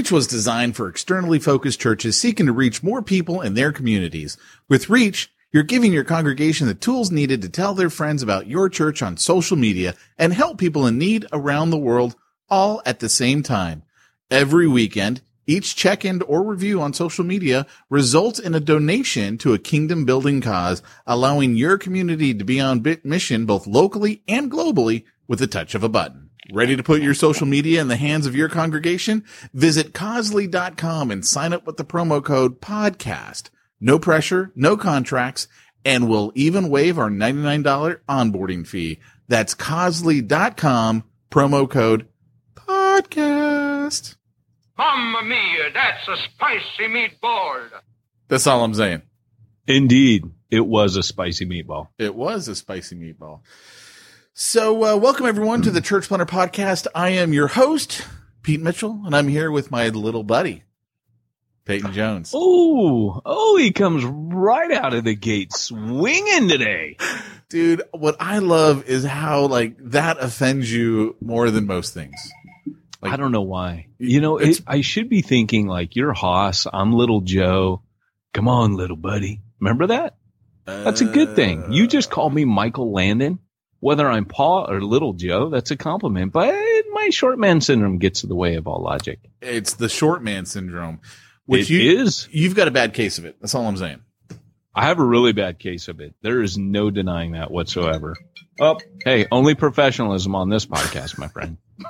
Reach was designed for externally focused churches seeking to reach more people in their communities. With Reach, you're giving your congregation the tools needed to tell their friends about your church on social media and help people in need around the world all at the same time. Every weekend, each check-in or review on social media results in a donation to a kingdom building cause, allowing your community to be on mission both locally and globally with the touch of a button. Ready to put your social media in the hands of your congregation? Visit Causley.com and sign up with the promo code podcast. No pressure, no contracts, and we'll even waive our $99 onboarding fee. That's Causley.com, promo code podcast. Mamma mia, that's a spicy meatball. That's all I'm saying. Indeed, it was a spicy meatball. It was a spicy meatball. So, uh, welcome everyone to the Church Planter podcast. I am your host, Pete Mitchell, and I'm here with my little buddy, Peyton Jones. Oh, oh, he comes right out of the gate swinging today. Dude, what I love is how like that offends you more than most things. Like, I don't know why. You know, it, I should be thinking like you're Hoss, I'm little Joe. Come on, little buddy. Remember that? That's a good thing. You just called me Michael Landon whether I'm Pa or Little Joe, that's a compliment. But my short man syndrome gets in the way of all logic. It's the short man syndrome, which it you, is. You've got a bad case of it. That's all I'm saying. I have a really bad case of it. There is no denying that whatsoever. Oh, hey, only professionalism on this podcast, my friend.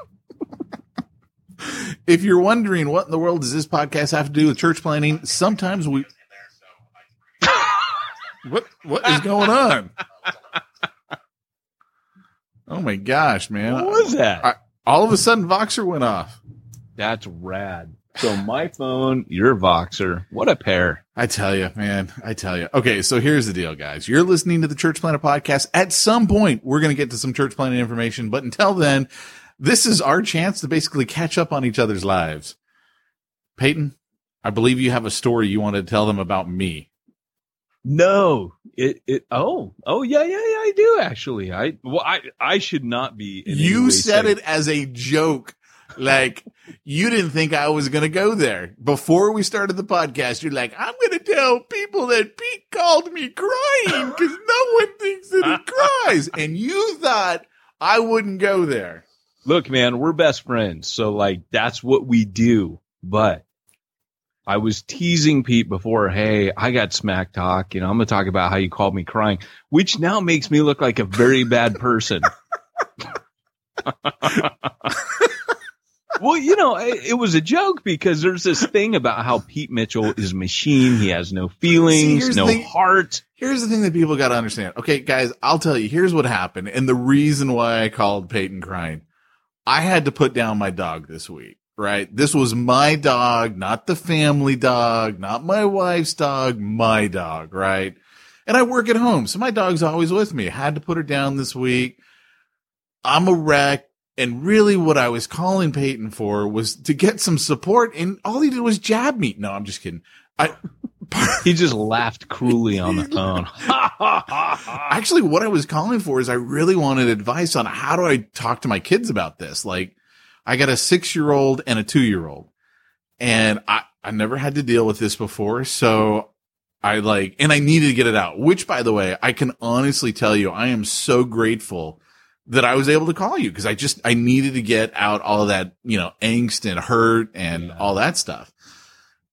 if you're wondering what in the world does this podcast have to do with church planting, sometimes we. what what is going on? Oh my gosh, man. What was that? I, all of a sudden Voxer went off. That's rad. So my phone, your Voxer. What a pair. I tell you, man. I tell you. Okay. So here's the deal, guys. You're listening to the Church Planter podcast. At some point, we're going to get to some church planting information, but until then, this is our chance to basically catch up on each other's lives. Peyton, I believe you have a story you want to tell them about me. No, it, it, oh, oh, yeah, yeah, yeah, I do actually. I, well, I, I should not be. You said it as a joke. Like you didn't think I was going to go there before we started the podcast. You're like, I'm going to tell people that Pete called me crying because no one thinks that he cries. And you thought I wouldn't go there. Look, man, we're best friends. So like, that's what we do. But I was teasing Pete before, hey, I got smack talk. You know, I'm going to talk about how you called me crying, which now makes me look like a very bad person. well, you know, it, it, was a joke because there's this thing about how Pete Mitchell is a machine. He has no feelings, See, no heart. Here's the thing that people got to understand. Okay, guys, I'll tell you. Here's what happened, and the reason why I called Peyton crying. I had to put down my dog this week. Right, this was my dog, not the family dog, not my wife's dog, my dog. Right, and I work at home, so my dog's always with me. Had to put her down this week. I'm a wreck. And really what I was calling Peyton for was to get some support and all he did was jab me. No, I'm just kidding. I, he just laughed cruelly on the phone. Actually, what I was calling for is I really wanted advice on how do I talk to my kids about this? Like I got a six year old and a two year old and I, I never had to deal with this before. So I like, and I needed to get it out, which by the way, I can honestly tell you, I am so grateful that I was able to call you because I just, I needed to get out all of that, you know, angst and hurt and yeah. all that stuff.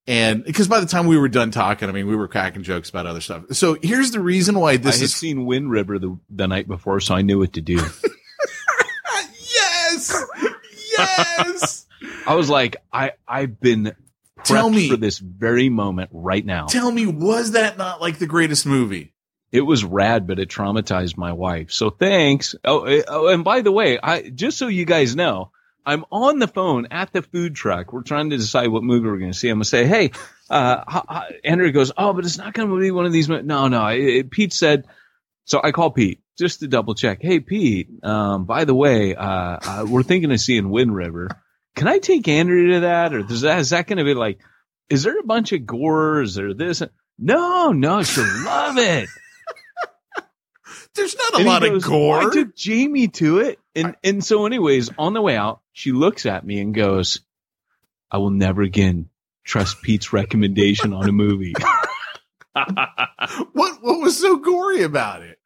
And because by the time we were done talking, I mean, we were cracking jokes about other stuff. So here's the reason why this I had is seen Wind River the, the night before, so I knew what to do. yes. I was like, I, I've been tell me for this very moment right now. Tell me, was that not like the greatest movie? it was rad, but it traumatized my wife. So thanks. Oh, eh, oh, and by the way, I just so you guys know, I'm on the phone at the food truck. We're trying to decide what movie we're going to see. I'm going to say, hey, uh, Andrew goes, oh, but it's not going to be one of these. No, no. It, Pete said, so I call Pete just to double check. Hey, Pete, um, by the way, uh, uh, we're thinking of seeing Wind River. Can I take Andrew to that? Or is that, is that going to be like, is there a bunch of gore? Is there this? No, no, she'll love it. There's not a and lot goes, of gore. I took Jamie to it. And, and so anyways, on the way out, she looks at me and goes, I will never again trust Pete's recommendation on a movie. what, what was so gory about it?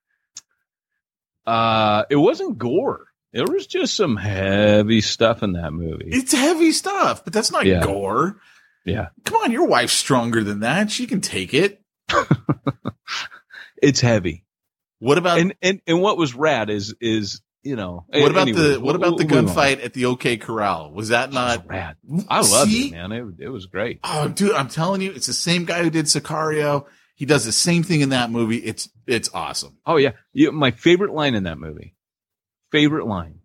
Uh, it wasn't gore. There was just some heavy stuff in that movie. It's heavy stuff, but that's not yeah. gore. Yeah. Come on, your wife's stronger than that. She can take it. it's heavy. What about and, and and what was rad is is you know what about anyways, the what about the gunfight at the OK Corral? Was that not rad? I love it, man. It, it was great. Oh, dude, I'm telling you, it's the same guy who did Sicario. He does the same thing in that movie. It's it's awesome. Oh yeah, yeah my favorite line in that movie, favorite line,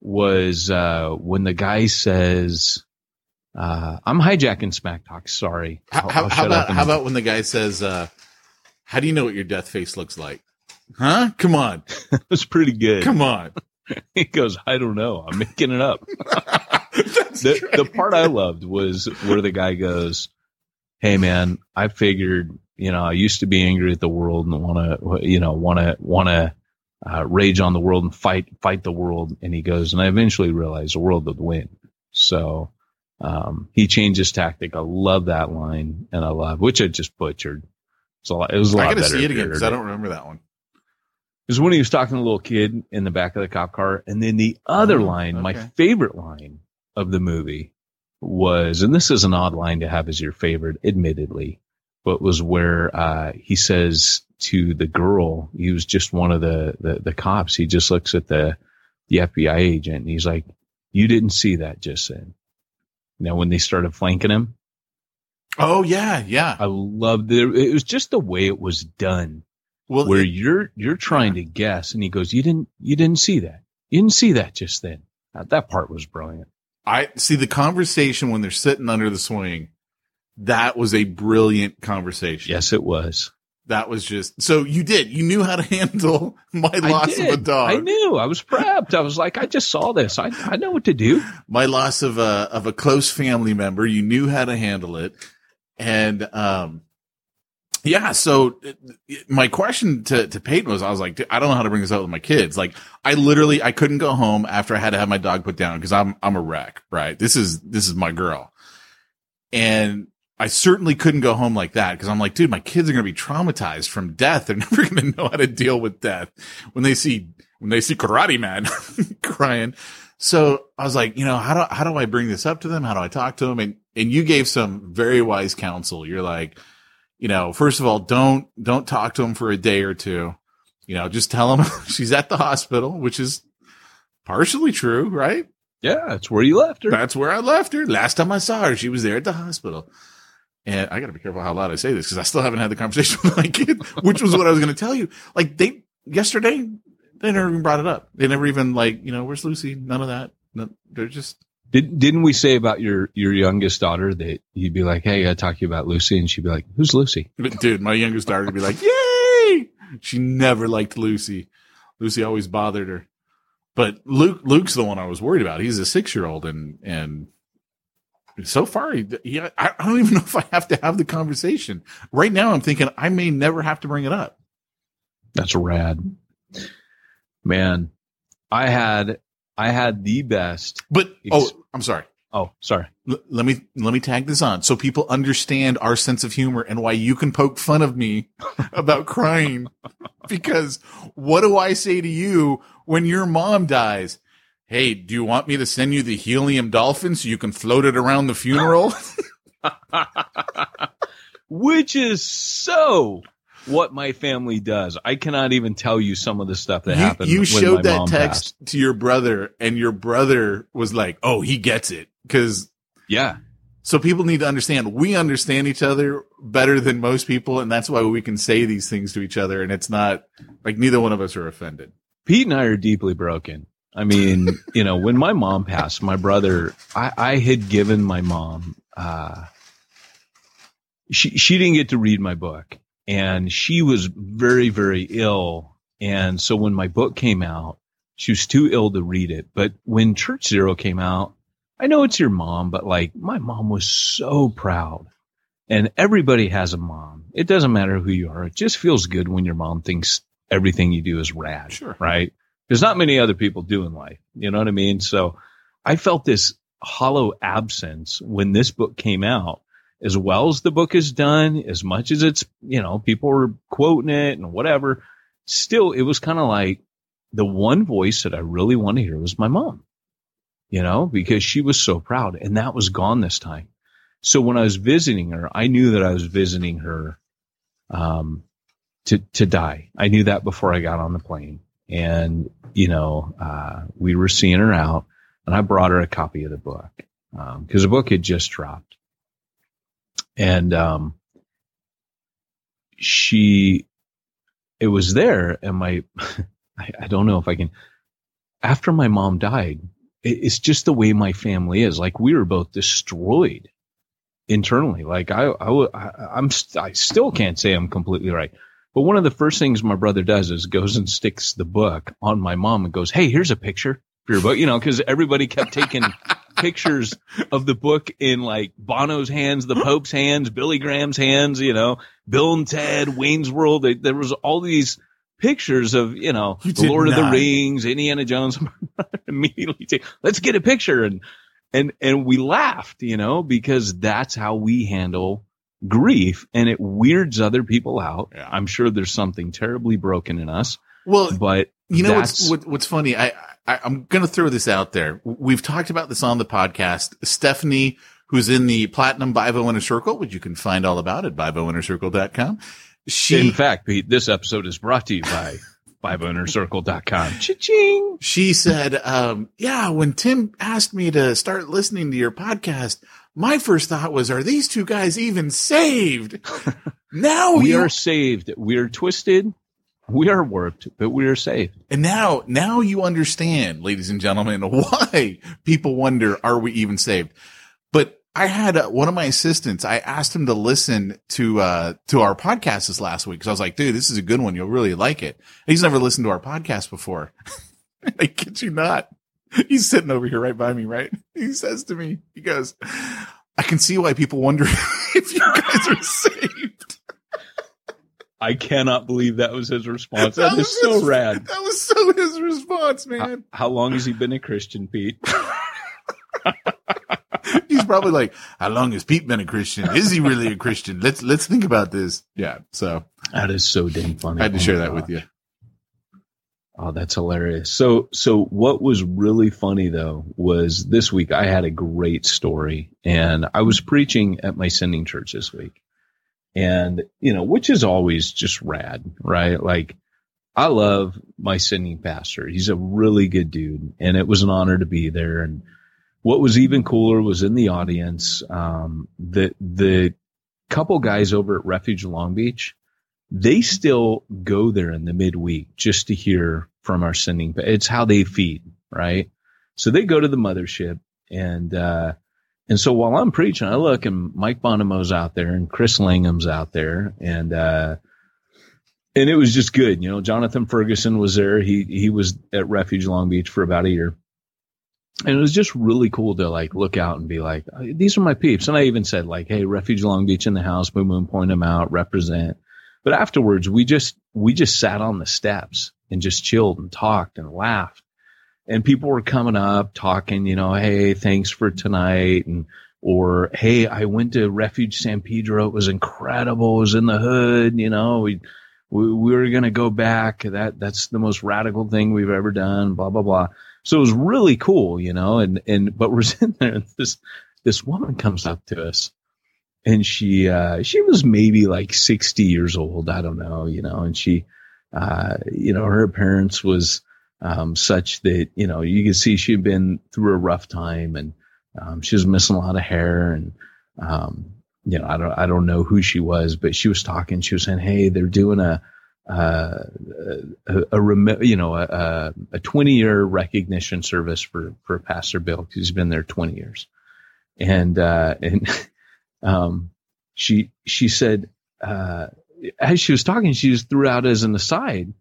was uh, when the guy says, uh, "I'm hijacking smack talk." Sorry. How, I'll, I'll how about how about when the guy says, uh, "How do you know what your death face looks like?" Huh? Come on. That's pretty good. Come on. he goes, I don't know. I'm making it up. the, the part I loved was where the guy goes, Hey man, I figured, you know, I used to be angry at the world and want to, you know, want to, want to, uh, rage on the world and fight, fight the world. And he goes, and I eventually realized the world would win. So, um, he changed his tactic. I love that line and I love, which I just butchered. So it was a lot I gotta see it again because I don't remember that one It was when he was talking to a little kid in the back of the cop car. And then the other oh, line, okay. my favorite line of the movie was, and this is an odd line to have as your favorite, admittedly, but was where, uh, he says to the girl, he was just one of the, the, the cops. He just looks at the, the FBI agent and he's like, you didn't see that just then. Now, when they started flanking him. Oh yeah. Yeah. I loved it. It was just the way it was done well, where it, you're you're trying to guess, and he goes, "You didn't you didn't see that. You didn't see that just then." Uh, that part was brilliant. I see the conversation when they're sitting under the swing. That was a brilliant conversation. Yes, it was. That was just so you did. You knew how to handle my loss of a dog. I knew. I was prepped. I was like, I just saw this. I I know what to do. My loss of a of a close family member. You knew how to handle it, and um, yeah. So my question to, to Peyton was, I was like, I don't know how to bring this up with my kids. Like I literally, I couldn't go home after I had to have my dog put down because I'm, I'm a wreck, right? This is, this is my girl. And I certainly couldn't go home like that because I'm like, dude, my kids are going to be traumatized from death. They're never going to know how to deal with death when they see, when they see karate man crying. So I was like, you know, how do, how do I bring this up to them? How do I talk to them? And, and you gave some very wise counsel. You're like, you know, first of all, don't, don't talk to them for a day or two. You know, just tell them she's at the hospital, which is partially true, right? Yeah, that's where you left her. That's where I left her. Last time I saw her, she was there at the hospital. And I got to be careful how loud I say this because I still haven't had the conversation with my kid, which was what I was going to tell you. Like they yesterday, they never even brought it up. They never even like, you know, where's Lucy? None of that. No, they're just Did, didn't we say about your, your youngest daughter that you'd be like, Hey, I talk to you about Lucy. And she'd be like, who's Lucy? But dude, my youngest daughter would be like, "Yay!" She never liked Lucy. Lucy always bothered her. But Luke, Luke's the one I was worried about. He's a six year old, and and so far, he, he, I don't even know if I have to have the conversation. Right now, I'm thinking I may never have to bring it up. That's rad. Man, I had, I had the best. But oh, I'm sorry. Oh, sorry. L- let me let me tag this on so people understand our sense of humor and why you can poke fun of me about crying because what do I say to you when your mom dies? Hey, do you want me to send you the helium dolphin so you can float it around the funeral? Which is so what my family does. I cannot even tell you some of the stuff that you, happened. you showed that text passed. to your brother and your brother was like, "Oh, he gets it." Cuz Yeah. so people need to understand we understand each other better than most people and that's why we can say these things to each other and it's not like neither one of us are offended. Pete and I are deeply broken. I mean, you know, when my mom passed, my brother, I, I had given my mom, uh, she, she didn't get to read my book and she was very, very ill. And so when my book came out, she was too ill to read it. But when Church Zero came out, I know it's your mom, but like my mom was so proud. And everybody has a mom. It doesn't matter who you are. It just feels good when your mom thinks everything you do is rad. Sure. Right. There's not many other people doing life. You know what I mean? So I felt this hollow absence when this book came out. As well as the book is done, as much as it's, you know, people were quoting it and whatever, still it was kind of like the one voice that I really want to hear was my mom, you know, because she was so proud and that was gone this time. So when I was visiting her, I knew that I was visiting her, um, to, to die. I knew that before I got on the plane and, you know, uh, we were seeing her out and I brought her a copy of the book, um, cause the book had just dropped and, um, she, it was there and my, I, I don't know if I can, after my mom died, it, it's just the way my family is. Like we were both destroyed internally. Like I, I, I I'm, I still can't say I'm completely right. But one of the first things my brother does is goes and sticks the book on my mom and goes, Hey, here's a picture for your book, you know, cause everybody kept taking pictures of the book in like Bono's hands, the Pope's hands, Billy Graham's hands, you know, Bill and Ted, Wayne's World. They, there was all these pictures of, you know, You the Lord of the. Rings, Indiana Jones. immediately say, let's get a picture. And, and, and we laughed, you know, because that's how we handle grief and it weirds other people out. Yeah. I'm sure there's something terribly broken in us, Well, but You know what's what, what's funny? I, I I'm going to throw this out there. We've talked about this on the podcast. Stephanie, who's in the Platinum Bivo Inner Circle, which you can find all about at BivoInnerCircle.com. She in fact, Pete, this episode is brought to you by BivoInnerCircle.com. Cha-ching. she said, um, "Yeah, when Tim asked me to start listening to your podcast, my first thought was, are these two guys even saved? now We you are saved. We are twisted. We are warped, but we are saved. And now, now you understand, ladies and gentlemen, why people wonder, are we even saved? But I had uh, one of my assistants, I asked him to listen to, uh, to our podcast this last week. Cause I was like, dude, this is a good one. You'll really like it. He's never listened to our podcast before. I kid you not. He's sitting over here right by me, right? He says to me, he goes, I can see why people wonder if you guys are saved. I cannot believe that was his response. That That is so his- rad. That was so his response, man. how long has he been a Christian, Pete? He's probably like, how long has Pete been a Christian? Is he really a Christian? Let's let's think about this. Yeah. So That is so dang funny. I had to Oh share that with you. Oh, that's hilarious. So, so what was really funny though was this week I had a great story and I was preaching at my sending church this week. And, you know, which is always just rad, right? Like I love my sending pastor. He's a really good dude, and it was an honor to be there. And what was even cooler was in the audience, um, the the couple guys over at Refuge Long Beach. They still go there in the midweek just to hear from our sending. It's how they feed, right? So they go to the mothership, and uh, and so while I'm preaching, I look and Mike Bonomo's out there, and Chris Langham's out there, and uh, and it was just good. You know, Jonathan Ferguson was there. He he was at Refuge Long Beach for about a year. And it was just really cool to like look out and be like, these are my peeps. And I even said like, Hey, Refuge Long Beach in the house, boom, boom, point them out, represent. But afterwards, we just, we just sat on the steps and just chilled and talked and laughed. And people were coming up talking, you know, Hey, thanks for tonight. And, or, Hey, I went to Refuge San Pedro. It was incredible. It was in the hood. You know, we, we, we were going to go back. That that's the most radical thing we've ever done. Blah blah blah. So it was really cool, you know. And and but we're sitting there, and this this woman comes up to us, and she uh, she was maybe like sixty years old. I don't know, you know. And she, uh, you know, her appearance was um, such that you know you could see she had been through a rough time, and um, she was missing a lot of hair, and um, you know, I don't, I don't know who she was, but she was talking. She was saying, "Hey, they're doing a, uh, a, a, a, you know, a, a 20 year recognition service for, for Pastor Bill because he's been there 20 years. And, uh, and, um, she, she said, uh, as she was talking, she just threw out as an aside,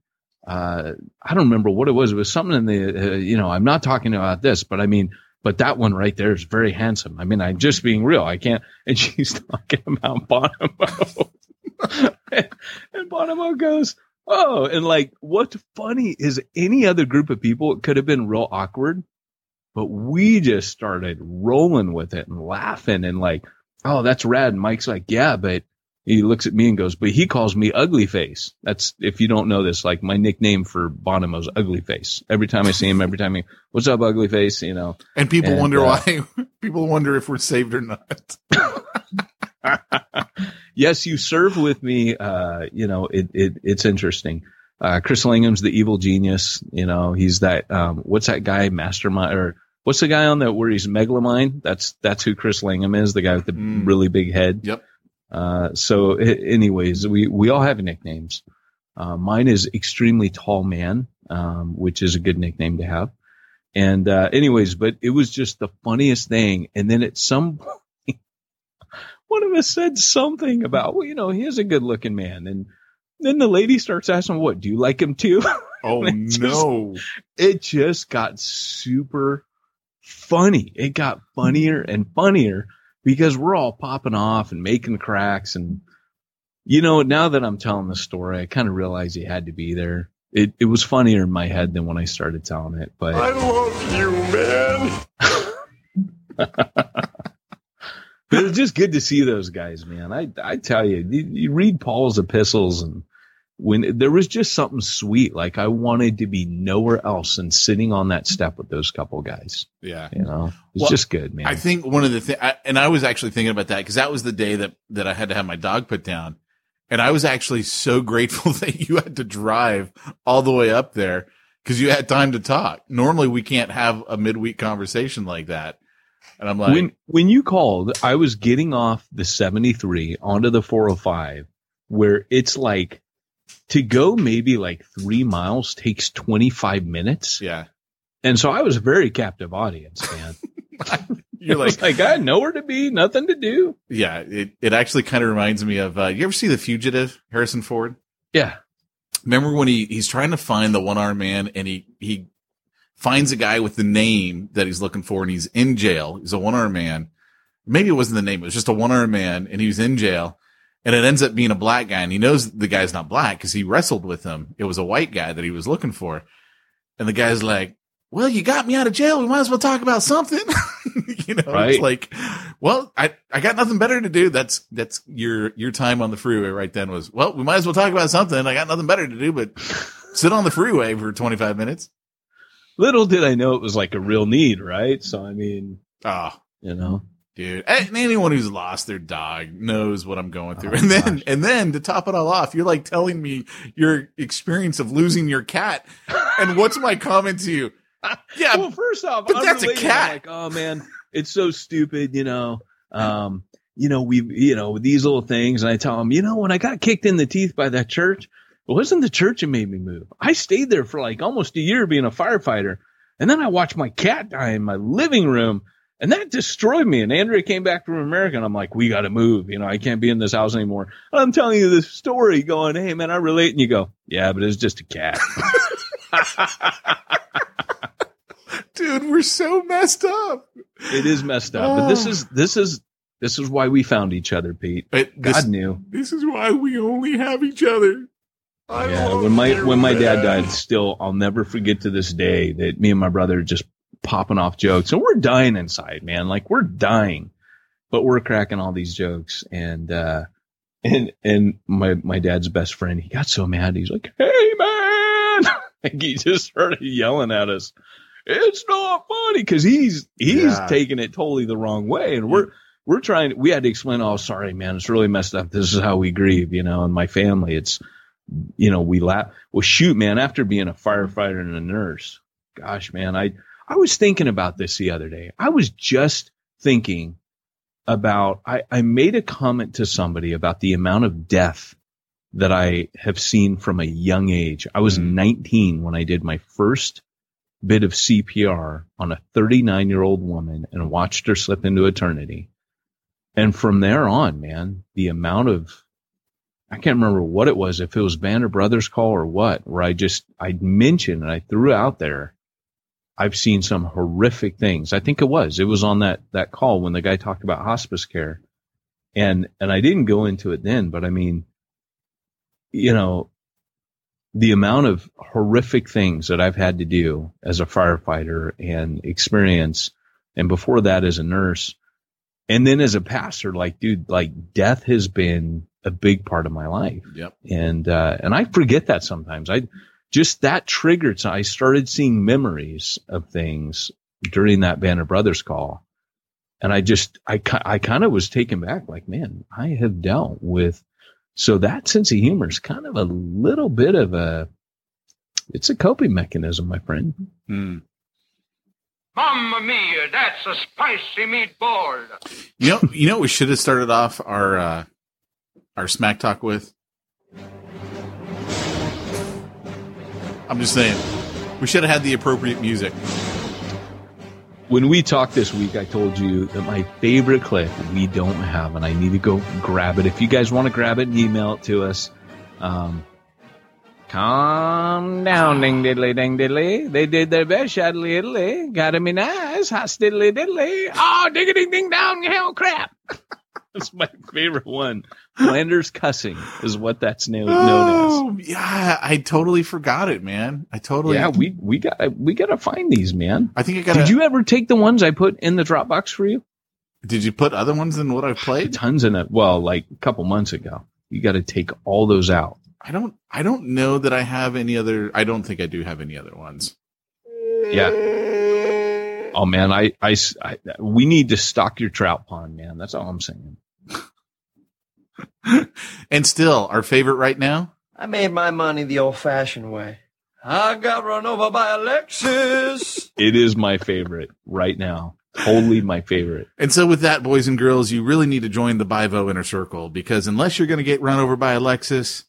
uh, I don't remember what it was. It was something in the, uh, you know, I'm not talking about this, but I mean, but that one right there is very handsome. I mean, I'm just being real. I can't. And she's talking about Bonomo. and, and Bonomo goes, Oh, and like, what's funny is any other group of people, it could have been real awkward, but we just started rolling with it and laughing and like, Oh, that's rad. And Mike's like, yeah, but he looks at me and goes, but he calls me ugly face. That's, if you don't know this, like my nickname for Bonomo's ugly face. Every time I see him, every time he, what's up, ugly face, you know? And people and, wonder uh, why, people wonder if we're saved or not. yes, you serve with me. Uh, you know, it, it, it's interesting. Uh, Chris Langham's the evil genius. You know, he's that, um, what's that guy, mastermind or what's the guy on that where he's Megamind? That's, that's who Chris Langham is, the guy with the mm. really big head. Yep. Uh, so anyways, we, we all have nicknames. Uh, mine is extremely tall man, um, which is a good nickname to have. And, uh, anyways, but it was just the funniest thing. And then at some point, one of us said something about, well, you know, he is a good looking man. And then the lady starts asking, what, do you like him too? Oh it no. Just, it just got super funny. It got funnier and funnier because we're all popping off and making cracks. And, you know, now that I'm telling the story, I kind of realize he had to be there. It, it was funnier in my head than when I started telling it, but I love you, man. but it's just good to see those guys, man. I, I tell you, you, you read Paul's epistles and when there was just something sweet. Like I wanted to be nowhere else than sitting on that step with those couple guys. Yeah. You know, it's well, just good, man. I think one of the things, and I was actually thinking about that because that was the day that, that I had to have my dog put down. And I was actually so grateful that you had to drive all the way up there because you had time to talk. Normally we can't have a midweek conversation like that. And I'm like, when, when you called, I was getting off the 73 onto the 405 where it's like, to go maybe like three miles takes 25 minutes. Yeah. And so I was a very captive audience, man. You're like, like, I had nowhere to be, nothing to do. Yeah. It, it actually kind of reminds me of, uh, you ever see The Fugitive, Harrison Ford? Yeah. Remember when he, he's trying to find the one armed man and he, he finds a guy with the name that he's looking for and he's in jail. He's a one armed man. Maybe it wasn't the name. It was just a one armed man and he was in jail and it ends up being a black guy and he knows the guy's not black because he wrestled with him. It was a white guy that he was looking for. And the guy's like, well, you got me out of jail. We might as well talk about something. you know, right. it's like, well, I, I got nothing better to do. That's, that's your, your time on the freeway right then was, well, we might as well talk about something. I got nothing better to do, but sit on the freeway for 25 minutes. Little did I know it was like a real need, right? So, I mean, ah, you know, Dude, and anyone who's lost their dog knows what I'm going through. Oh, and then, gosh. and then to top it all off, you're like telling me your experience of losing your cat. And what's my comment to you? Yeah, well, first off, but that's a cat. I'm like, oh man, it's so stupid, you know. Um, you know, we, you know, these little things, and I tell them, you know, when I got kicked in the teeth by that church, it wasn't the church that made me move. I stayed there for like almost a year being a firefighter, and then I watched my cat die in my living room, and that destroyed me. And Andrea came back from America, and I'm like, we got to move. You know, I can't be in this house anymore. And I'm telling you this story, going, hey man, I relate, and you go, yeah, but it's just a cat. dude, we're so messed up. It is messed up, but this Oh. is this is this is why we found each other, Pete. But this, God knew. this is why we only have each other. Yeah, when my when my dad died, still I'll never forget to this day that me and my brother just popping off jokes, and we're dying inside, man. Like we're dying, but we're cracking all these jokes, and uh, and and my my dad's best friend, he got so mad, he's like, "Hey, man!" like he just started yelling at us. It's not funny because he's he's Yeah. taking it totally the wrong way, and we're we're trying. We had to explain. Oh, sorry, man, it's really messed up. This is how we grieve, you know. And my family, it's you know, we laugh. Well, shoot, man, after being a firefighter and a nurse, gosh, man, I, I was thinking about this the other day. I was just thinking about, I, I made a comment to somebody about the amount of death that I have seen from a young age. I was Mm. 19 when I did my first bit of CPR on a 39 year old woman and watched her slip into eternity. And from there on, man, the amount of I can't remember what it was, if it was Banner Brothers call or what, where I just, I mentioned and I threw out there, I've seen some horrific things. I think it was, it was on that, that call when the guy talked about hospice care. And, and I didn't go into it then, but I mean, you know, the amount of horrific things that I've had to do as a firefighter and experience, and before that as a nurse, and then as a pastor, like, dude, like death has been a big part of my life. Yep. And, uh, and I forget that sometimes. I just that triggered. So I started seeing memories of things during that Banner Brothers call. And I just, I, I kind of was taken back like, man, I have dealt with, so that sense of humor is kind of a little bit of a, it's a coping mechanism, my friend. Hmm. Mamma mia, that's a spicy meatball. You know, you know, what we should have started off our uh, our smack talk with. I'm just saying, we should have had the appropriate music. When we talked this week, I told you that my favorite clip we don't have, and I need to go grab it. If you guys want to grab it and email it to us, um, calm down, ding diddly ding diddly. They did their best, shaddly diddly. Gotta be nice, hot diddly diddly. Oh, ding ding ding down, hell crap. That's my favorite one. Flanders cussing is what that's known, known Oh, yeah, I totally forgot it, man. I totally. Yeah, we we got we gotta find these, man. I think I got. Did you ever take the ones I put in the Dropbox for you? Did you put other ones than what I played? tons in it. Well, like a couple months ago, you got to take all those out. I don't. I don't know that I have any other. I don't think I do have any other ones. Yeah. Oh man, I, I, I- we need to stock your trout pond, man. That's all I'm saying. and still, our favorite right now. I made my money the old fashioned way. I got run over by a Lexus. It is my favorite right now. Totally my favorite. And so with that, boys and girls, you really need to join the Bivo inner circle because unless you're going to get run over by a Lexus,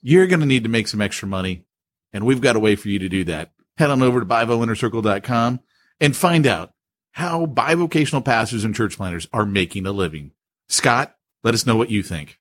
you're going to need to make some extra money. And we've got a way for you to do that. Head on over to bivoinnercircle.com and find out how bivocational pastors and church planters are making a living. Scott, let us know what you think.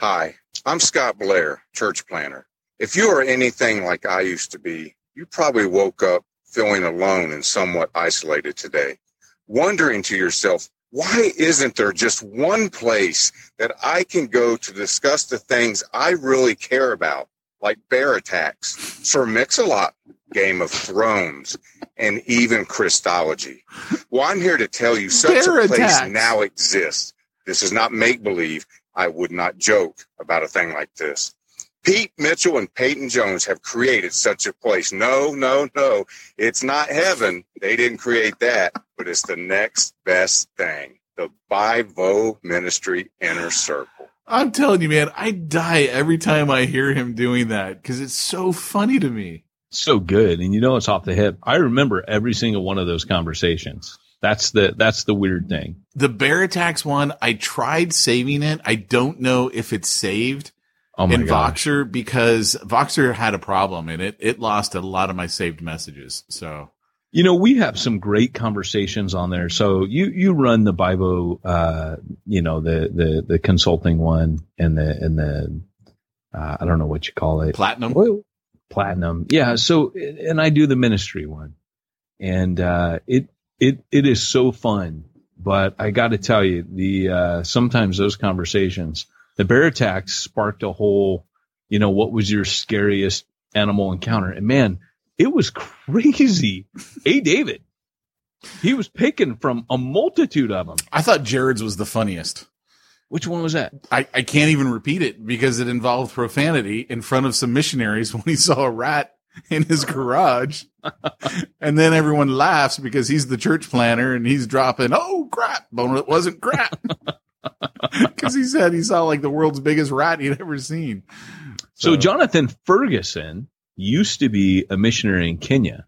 Hi, I'm Scott Blair, church planter. If you are anything like I used to be, you probably woke up feeling alone and somewhat isolated today, wondering to yourself, why isn't there just one place that I can go to discuss the things I really care about, like bear attacks, Sir Mix-a-Lot, Game of Thrones, and even Christology? Well, I'm here to tell you such Bear a place attacks. now exists. This is not make-believe. I would not joke about a thing like this. Pete Mitchell and Peyton Jones have created such a place. No, no, no. It's not heaven. They didn't create that, but it's the next best thing. the Bivo Ministry Inner Circle. I'm telling you, man, I die every time I hear him doing that because it's so funny to me. So good. And you know, it's off the hip. I remember every single one of those conversations. That's the, that's the weird thing. The bear attacks one, I tried saving it. I don't know if it's saved Oh in gosh. Voxer because Voxer had a problem and it, it lost a lot of my saved messages. So You know, we have some great conversations on there. So you you run the Bible, uh, you know, the the the consulting one and the and the uh, I don't know what you call it, platinum. Well, platinum. Yeah. So and I do the ministry one, and uh, it it it is so fun. But I got to tell you, the uh, sometimes those conversations, the bear attacks sparked a whole, you know, what was your scariest animal encounter? And man, it was crazy. hey, David, he was picking from a multitude of them. I thought Jared's was the funniest. Which one was that? I, I can't even repeat it because it involved profanity in front of some missionaries when he saw a rat in his garage. and then everyone laughs because he's the church planter and he's dropping, oh crap, but it wasn't crap. Because he said he saw like the world's biggest rat he'd ever seen. So Jonathan Ferguson used to be a missionary in Kenya,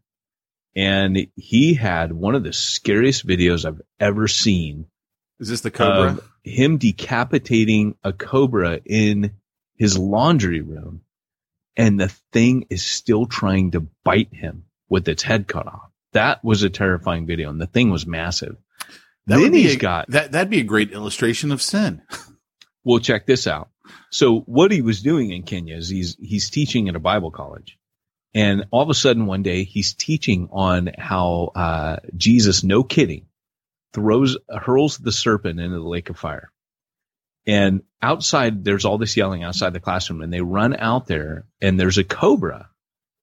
and he had one of the scariest videos I've ever seen. Is this the cobra? him decapitating a cobra in his laundry room, and the thing is still trying to bite him with its head cut off. That was a terrifying video, and the thing was massive. That then he's a- got that. That'd be a great illustration of sin. well, check this out. So what he was doing in Kenya is he's he's teaching at a Bible college, and all of a sudden one day he's teaching on how uh, Jesus, no kidding, throws hurls the serpent into the lake of fire. And outside, there's all this yelling outside the classroom, and they run out there, and there's a cobra,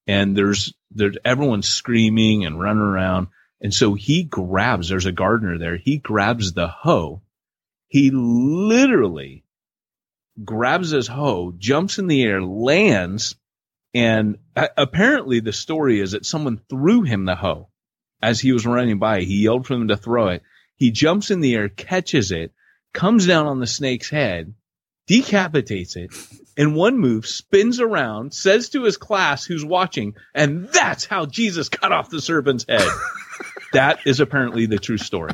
and there's there's everyone's screaming and running around, and so he grabs. There's a gardener there. He grabs the hoe. He literally grabs his hoe, jumps in the air, lands, and apparently the story is that someone threw him the hoe as he was running by. He yelled for them to throw it. He jumps in the air, catches it, comes down on the snake's head, decapitates it, in one move, spins around, says to his class who's watching, and that's how Jesus cut off the serpent's head. that is apparently the true story.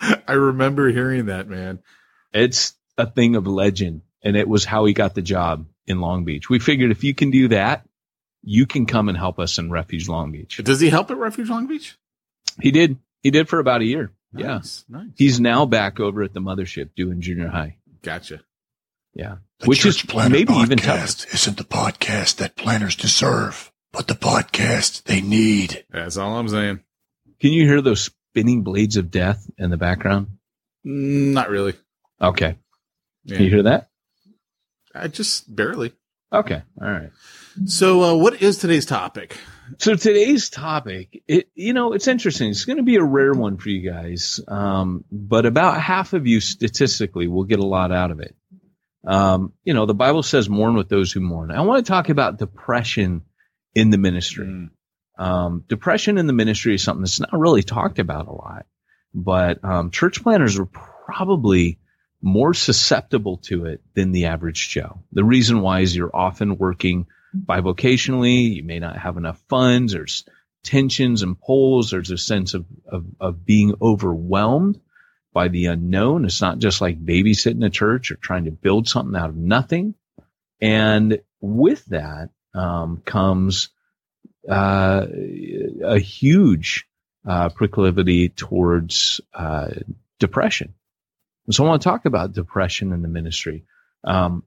I remember hearing that, man. It's a thing of legend, and it was how he got the job in Long Beach. We figured if you can do that, you can come and help us in Refuge Long Beach. Does he help at Refuge Long Beach? He did. He did for about a year. Yeah. Nice, nice. He's now back over at the mothership doing junior high. Gotcha. Yeah. The Which is Church Planter maybe podcast even tougher. isn't the podcast that planters deserve, but the podcast they need. That's all I'm saying. Can you hear those spinning blades of death in the background? Mm, Not really. Okay. Yeah. Can you hear that? I just barely. Okay. All right. So, uh, what is today's topic? So today's topic, it you know, it's interesting. It's going to be a rare one for you guys, um, but about half of you statistically will get a lot out of it. Um, you know, the Bible says, "Mourn with those who mourn." I want to talk about depression in the ministry. Mm. Um, depression in the ministry is something that's not really talked about a lot, but um, church planters are probably more susceptible to it than the average Joe. The reason why is you're often working bivocationally. You may not have enough funds. There's tensions and pulls. There's a sense of, of, of being overwhelmed by the unknown. It's not just like babysitting a church or trying to build something out of nothing. And with that, um, comes, uh, a huge, uh, proclivity towards, uh, depression. And so I want to talk about depression in the ministry. Um,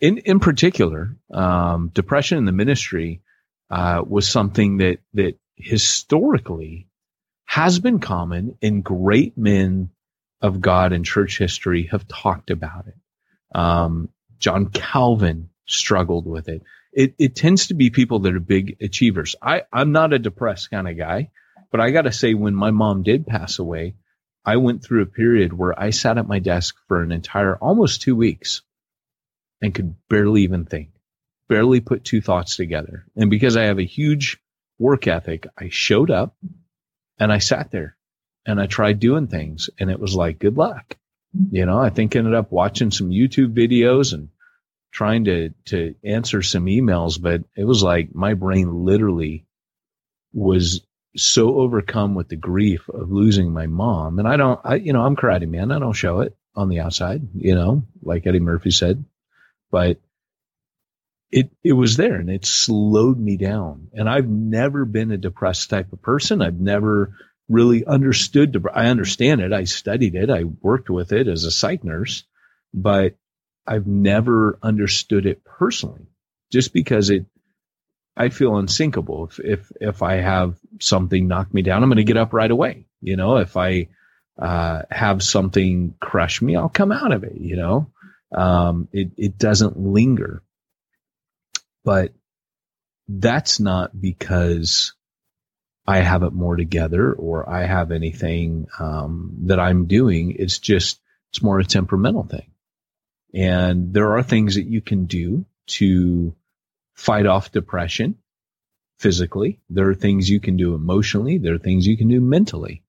in, in particular, um, depression in the ministry, uh, was something that, that historically has been common and great men of God in church history have talked about it. Um, John Calvin struggled with it. It, it tends to be people that are big achievers. I, I'm not a depressed kind of guy, but I got to say, when my mom did pass away, I went through a period where I sat at my desk for an entire almost two weeks and could barely even think, barely put two thoughts together. And because I have a huge work ethic, I showed up and I sat there and I tried doing things and it was like, good luck. You know, I think ended up watching some YouTube videos and trying to, to answer some emails, but it was like my brain literally was so overcome with the grief of losing my mom. And I don't, I, you know, I'm karate man. I don't show it on the outside, you know, like Eddie Murphy said, but it, it was there and it slowed me down. And I've never been a depressed type of person. I've never really understood. I understand it. I studied it. I worked with it as a psych nurse, but I've never understood it personally just because it, I feel unsinkable. If, if, if I have something knock me down, I'm going to get up right away. You know, if I, uh, have something crush me, I'll come out of it, you know? Um, it, it doesn't linger, but that's not because I have it more together or I have anything, um, that I'm doing. It's just, it's more a temperamental thing. And there are things that you can do to fight off depression physically. There are things you can do emotionally. There are things you can do mentally,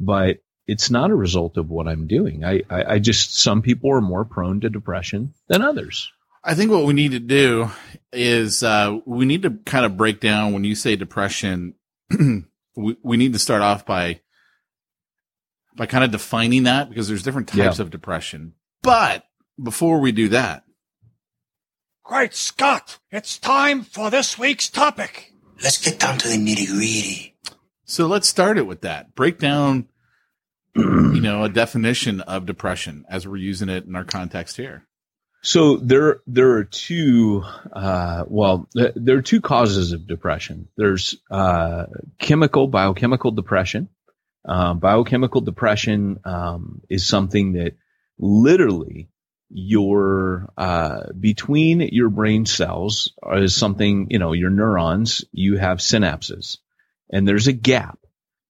but it's not a result of what I'm doing. I, I, I just, some people are more prone to depression than others. I think what we need to do is uh, we need to kind of break down when you say depression. we, we need to start off by by kind of defining that because there's different types Yeah. of depression. But before we do that, Great Scott! It's time for this week's topic. Let's get down to the nitty gritty. so let's start it with that. Break down, you know, a definition of depression as we're using it in our context here. So there, there are two, uh, well, th- there are two causes of depression. There's, uh, chemical, biochemical depression. Uh, biochemical depression, um, is something that literally your, uh, between your brain cells is something, you know, your neurons, you have synapses and there's a gap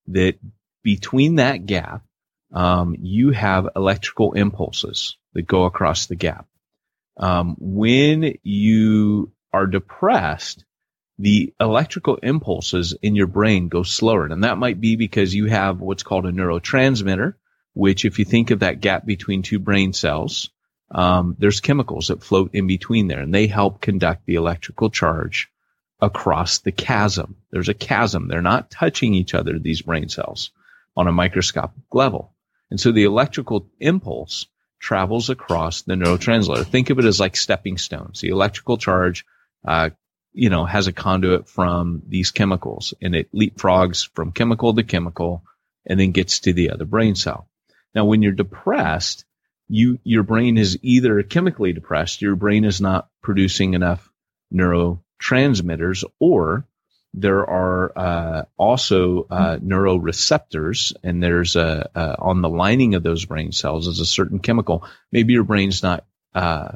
that between that gap, um, you have electrical impulses that go across the gap um, when you are depressed, the electrical impulses in your brain go slower. And that might be because you have what's called a neurotransmitter, which if you think of that gap between two brain cells, um, there's chemicals that float in between there and they help conduct the electrical charge across the chasm. There's a chasm. They're not touching each other, these brain cells on a microscopic level. And so the electrical impulse travels across the neurotransmitter. Think of it as like stepping stones. The electrical charge, uh, you know, has a conduit from these chemicals and it leapfrogs from chemical to chemical and then gets to the other brain cell. Now, when you're depressed, you, your brain is either chemically depressed, your brain is not producing enough neurotransmitters or there are uh, also uh, neuroreceptors, and there's a, a on the lining of those brain cells is a certain chemical. Maybe your brain's not uh,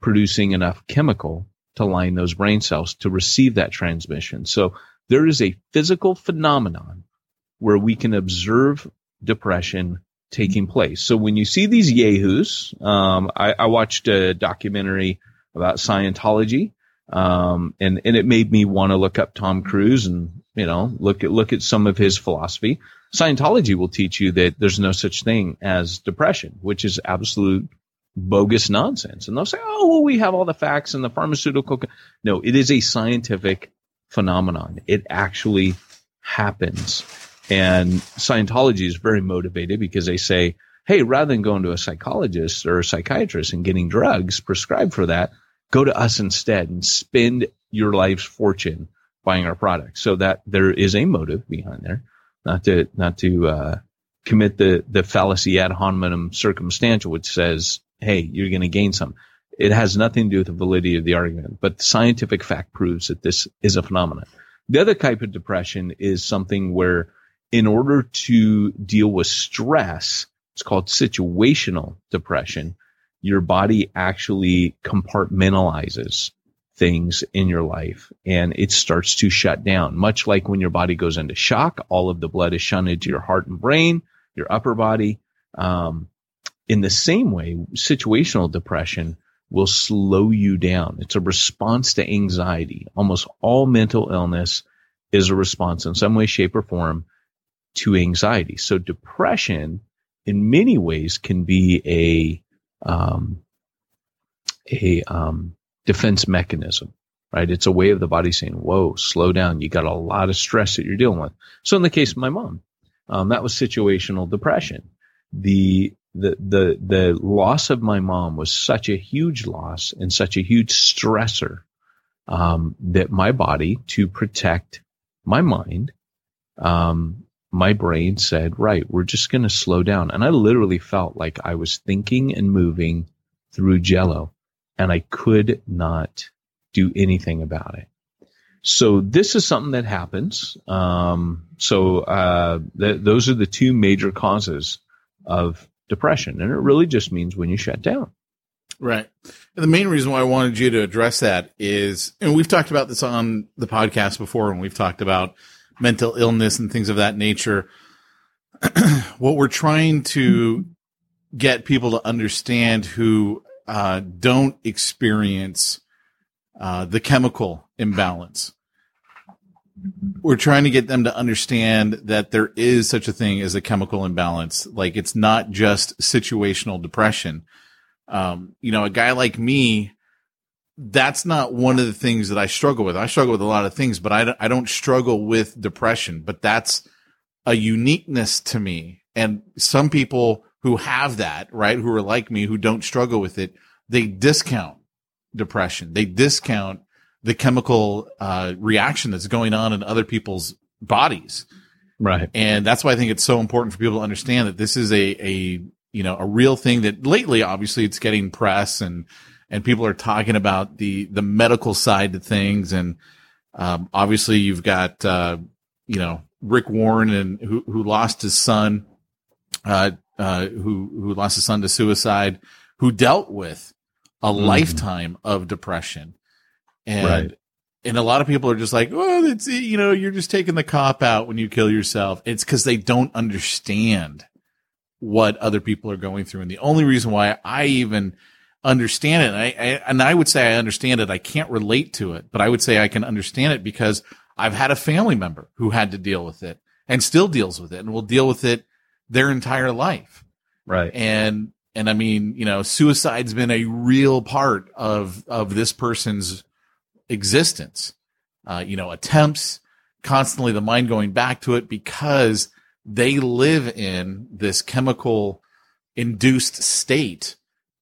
producing enough chemical to line those brain cells to receive that transmission. So there is a physical phenomenon where we can observe depression taking place. So when you see these yahoos, um, I, I watched a documentary about Scientology um, and and it made me want to look up Tom Cruise and you know look at look at some of his philosophy. Scientology will teach you that there's no such thing as depression, which is absolute bogus nonsense. And they'll say, "Oh, well, we have all the facts and the pharmaceutical." No, it is a scientific phenomenon. It actually happens, and Scientology is very motivated because they say, "Hey, rather than going to a psychologist or a psychiatrist and getting drugs prescribed for that." Go to us instead and spend your life's fortune buying our product. So that there is a motive behind there. Not to not to uh, commit the the fallacy ad hominem circumstantial which says hey you're going to gain some. It has nothing to do with the validity of the argument but scientific fact proves that this is a phenomenon. The other type of depression is something where in order to deal with stress it's called situational depression your body actually compartmentalizes things in your life and it starts to shut down. Much like when your body goes into shock, all of the blood is shunted to your heart and brain, your upper body. Um, in the same way, situational depression will slow you down. It's a response to anxiety. Almost all mental illness is a response in some way, shape, or form to anxiety. So depression in many ways can be a, um, a, um, defense mechanism, right? It's a way of the body saying, whoa, slow down. You got a lot of stress that you're dealing with. So in the case of my mom, um, that was situational depression. The, the, the, the loss of my mom was such a huge loss and such a huge stressor, um, that my body to protect my mind, um, my brain said, right, we're just going to slow down. And I literally felt like I was thinking and moving through jello and I could not do anything about it. So this is something that happens. Um, so uh, th- those are the two major causes of depression, and it really just means when you shut down. Right. And the main reason why I wanted you to address that is, and we've talked about this on the podcast before, and we've talked about mental illness and things of that nature. what we're trying to get people to understand who uh, don't experience uh, the chemical imbalance. We're trying to get them to understand that there is such a thing as a chemical imbalance. Like it's not just situational depression. Um, you know, a guy like me, that's not one of the things that I struggle with. I struggle with a lot of things, but I, don't, I don't struggle with depression, but that's a uniqueness to me. And some people who have that, right, who are like me, who don't struggle with it, they discount depression. They discount the chemical uh, reaction that's going on in other people's bodies. Right. And that's why I think it's so important for people to understand that this is a, a, you know, a real thing that lately, obviously it's getting press and, and people are talking about the, the medical side of things. And, um, obviously you've got, uh, you know, Rick Warren and who, who lost his son, uh, uh, who, who lost his son to suicide, who dealt with a mm. lifetime of depression. And, right. and a lot of people are just like, well, it's, you know, you're just taking the cop out when you kill yourself. It's because they don't understand what other people are going through. And the only reason why I even understand it, and I, I, and I would say I understand it, I can't relate to it, but I would say I can understand it because I've had a family member who had to deal with it and still deals with it and will deal with it their entire life. Right. And and I mean, you know, suicide's been a real part of, of this person's existence. Uh, you know, attempts, constantly the mind going back to it because they live in this chemical induced state.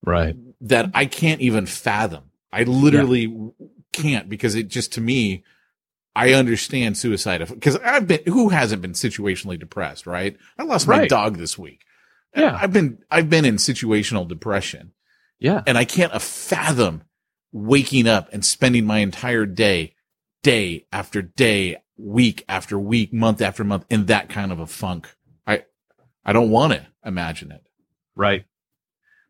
Right. That I can't even fathom. I literally yeah. can't because it just to me, I understand suicide because I've been, who hasn't been situationally depressed, right? I lost right. my dog this week. Yeah. I've been, I've been in situational depression. Yeah. And I can't fathom waking up and spending my entire day, day after day, week after week, month after month in that kind of a funk. I, I don't want to imagine it. Right.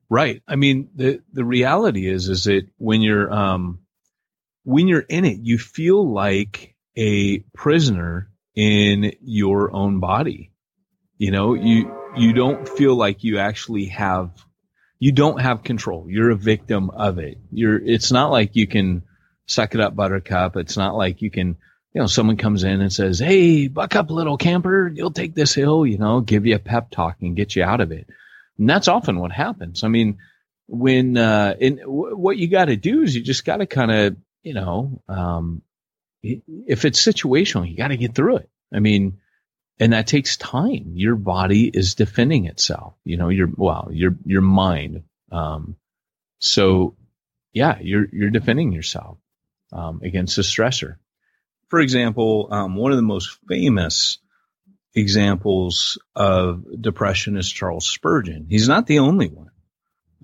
Right. I mean, the, the reality is, is that when you're, um, when you're in it, you feel like a prisoner in your own body. You know, you, you don't feel like you actually have you don't have control. You're a victim of it. You're it's not like you can suck it up buttercup. It's not like you can you know, someone comes in and says, Hey, buck up little camper, you'll take this hill, you know, give you a pep talk and get you out of it. And that's often what happens. I mean, when, uh, and w- what you got to do is you just got to kind of, you know, um, if it's situational, you got to get through it. I mean, and that takes time. Your body is defending itself. You know, your well, your your mind. Um, so, yeah, you're you're defending yourself um, against a stressor. For example, um, one of the most famous examples of depression is Charles Spurgeon. He's not the only one,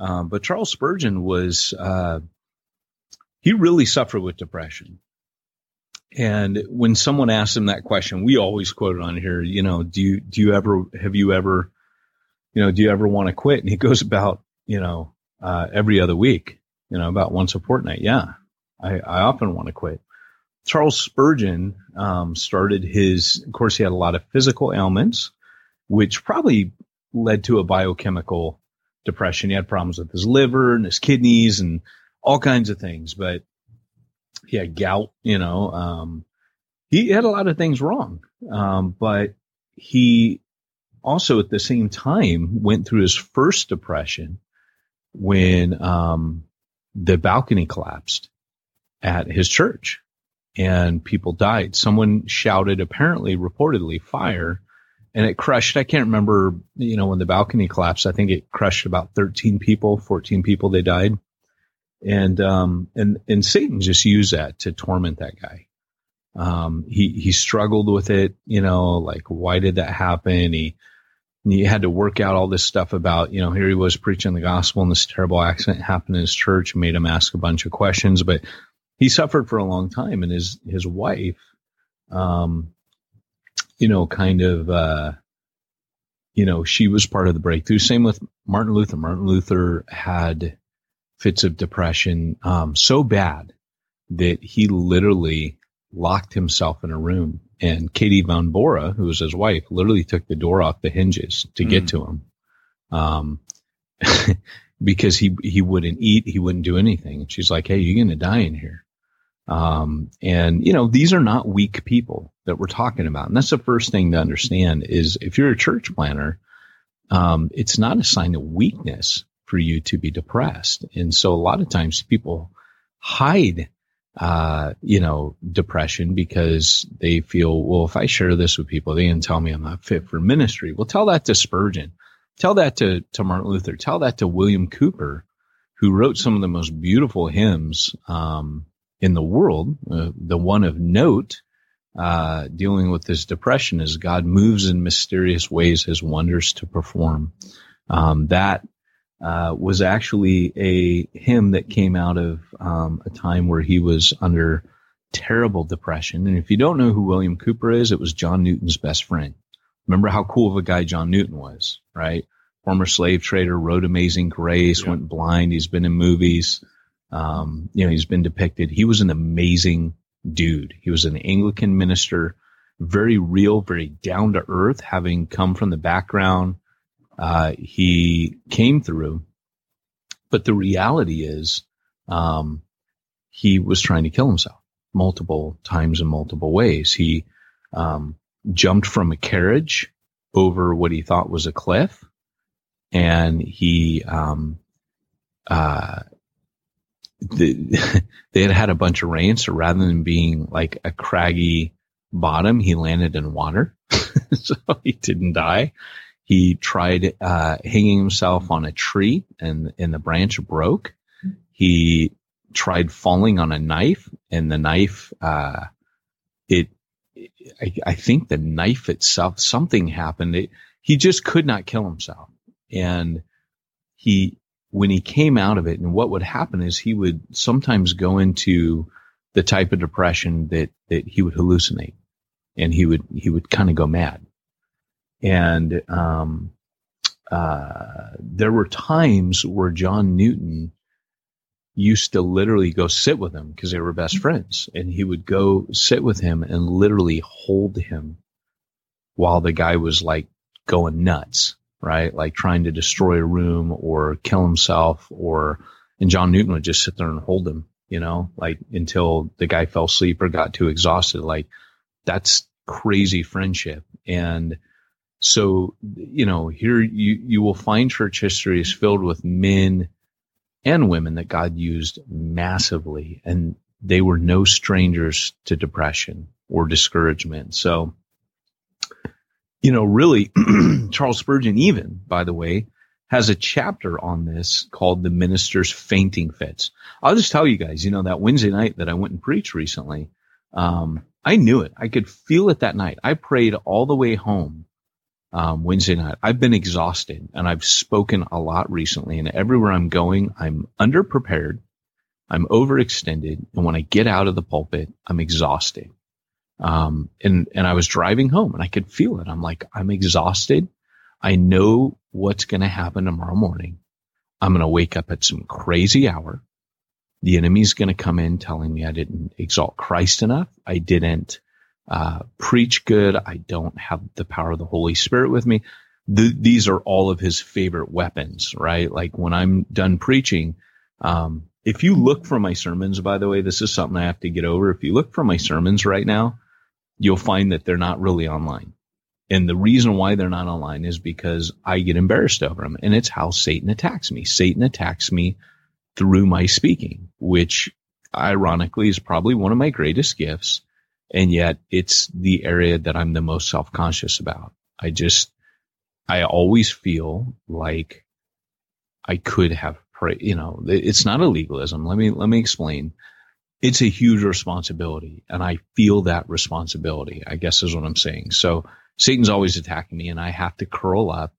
um, but Charles Spurgeon was uh, he really suffered with depression. And when someone asked him that question, we always quote on here, you know, do you, do you ever, have you ever, you know, do you ever want to quit? And he goes about, you know, uh, every other week, you know, about once a fortnight. Yeah. I, I often want to quit. Charles Spurgeon, um, started his, of course, he had a lot of physical ailments, which probably led to a biochemical depression. He had problems with his liver and his kidneys and all kinds of things, but he had gout, you know, um, he had a lot of things wrong. Um, but he also at the same time went through his first depression when um, the balcony collapsed at his church and people died. Someone shouted, apparently, reportedly, fire, and it crushed. I can't remember, you know, when the balcony collapsed. I think it crushed about 13 people, 14 people. They died, and um, and and Satan just used that to torment that guy. Um, he he struggled with it, you know, like why did that happen? He he had to work out all this stuff about, you know, here he was preaching the gospel and this terrible accident happened in his church, made him ask a bunch of questions, but he suffered for a long time and his, his wife, um, you know, kind of, uh, you know, she was part of the breakthrough. Same with Martin Luther. Martin Luther had fits of depression, um, so bad that he literally locked himself in a room and Katie von Bora, who was his wife, literally took the door off the hinges to get mm. to him. Um, because he, he wouldn't eat, he wouldn't do anything. And she's like, Hey, you're going to die in here. Um, and you know, these are not weak people that we're talking about. And that's the first thing to understand is if you're a church planter, um, it's not a sign of weakness for you to be depressed. And so a lot of times people hide uh, you know, depression because they feel, well, if I share this with people, they can tell me I'm not fit for ministry. Well, tell that to Spurgeon. Tell that to, to Martin Luther. Tell that to William Cowper, who wrote some of the most beautiful hymns, um, in the world. Uh, the one of note, uh, dealing with this depression is God moves in mysterious ways his wonders to perform. Um, that uh, was actually a hymn that came out of um, a time where he was under terrible depression. And if you don't know who William Cowper is, it was John Newton's best friend. Remember how cool of a guy John Newton was, right? Former slave trader, wrote Amazing Grace, yeah. went blind. He's been in movies. Um, you know, he's been depicted. He was an amazing dude. He was an Anglican minister, very real, very down to earth, having come from the background uh, he came through. But the reality is, um, he was trying to kill himself multiple times in multiple ways. He um, jumped from a carriage over what he thought was a cliff, and he um, uh, the, they had had a bunch of rain, so rather than being like a craggy bottom, he landed in water, so he didn't die. He tried uh, hanging himself on a tree, and and the branch broke. He tried falling on a knife, and the knife uh, it. I, I, think the knife itself, something happened. It, he just could not kill himself, and he when he came out of it, and what would happen is he would sometimes go into the type of depression that that he would hallucinate, and he would he would kind of go mad. And um, uh, there were times where John Newton used to literally go sit with him because they were best friends. And he would go sit with him and literally hold him while the guy was like going nuts, right? Like trying to destroy a room or kill himself or, and John Newton would just sit there and hold him, you know, like until the guy fell asleep or got too exhausted. Like that's crazy friendship. And, so, you know, here you, you will find church history is filled with men and women that God used massively and they were no strangers to depression or discouragement. So, you know, really, Charles Spurgeon, even by the way, has a chapter on this called the minister's fainting fits. I'll just tell you guys, you know, that Wednesday night that I went and preached recently, um, I knew it. I could feel it that night. I prayed all the way home um, Wednesday night. I've been exhausted and I've spoken a lot recently and everywhere I'm going, I'm underprepared. I'm overextended. And when I get out of the pulpit, I'm exhausted. Um, and, and I was driving home and I could feel it. I'm like, I'm exhausted. I know what's going to happen tomorrow morning. I'm going to wake up at some crazy hour. The enemy's going to come in telling me I didn't exalt Christ enough. I didn't uh, preach good. I don't have the power of the Holy Spirit with me. The, these are all of his favorite weapons, right? Like when I'm done preaching, um, if you look for my sermons, by the way, this is something I have to get over. If you look for my sermons right now, you'll find that they're not really online. And the reason why they're not online is because I get embarrassed over them. And it's how Satan attacks me. Satan attacks me through my speaking, which ironically is probably one of my greatest gifts. And yet it's the area that I'm the most self conscious about. I just, I always feel like I could have, pray, you know, it's not a legalism. Let me, let me explain. It's a huge responsibility and I feel that responsibility, I guess is what I'm saying. So Satan's always attacking me and I have to curl up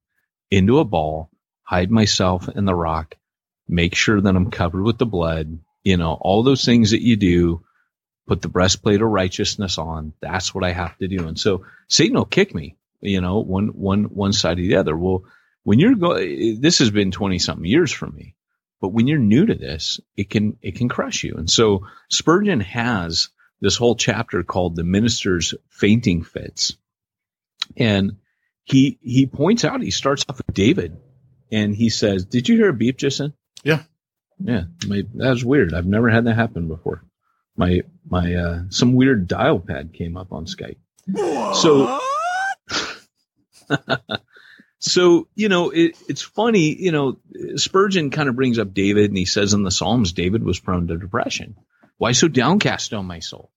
into a ball, hide myself in the rock, make sure that I'm covered with the blood, you know, all those things that you do, put the breastplate of righteousness on. That's what I have to do. And so Satan will kick me, you know, one, one, one side or the other. Well, when you're going, this has been 20 something years for me, but when you're new to this, it can, it can crush you. And so Spurgeon has this whole chapter called the minister's fainting fits. And he, he points out, he starts off with David and he says, did you hear a beep just then? Yeah. Yeah. My, that was weird. I've never had that happen before. My, my, uh, some weird dial pad came up on Skype. What? So, so, you know, it, it's funny, you know, Spurgeon kind of brings up David and he says in the Psalms, David was prone to depression. Why so downcast, on my soul?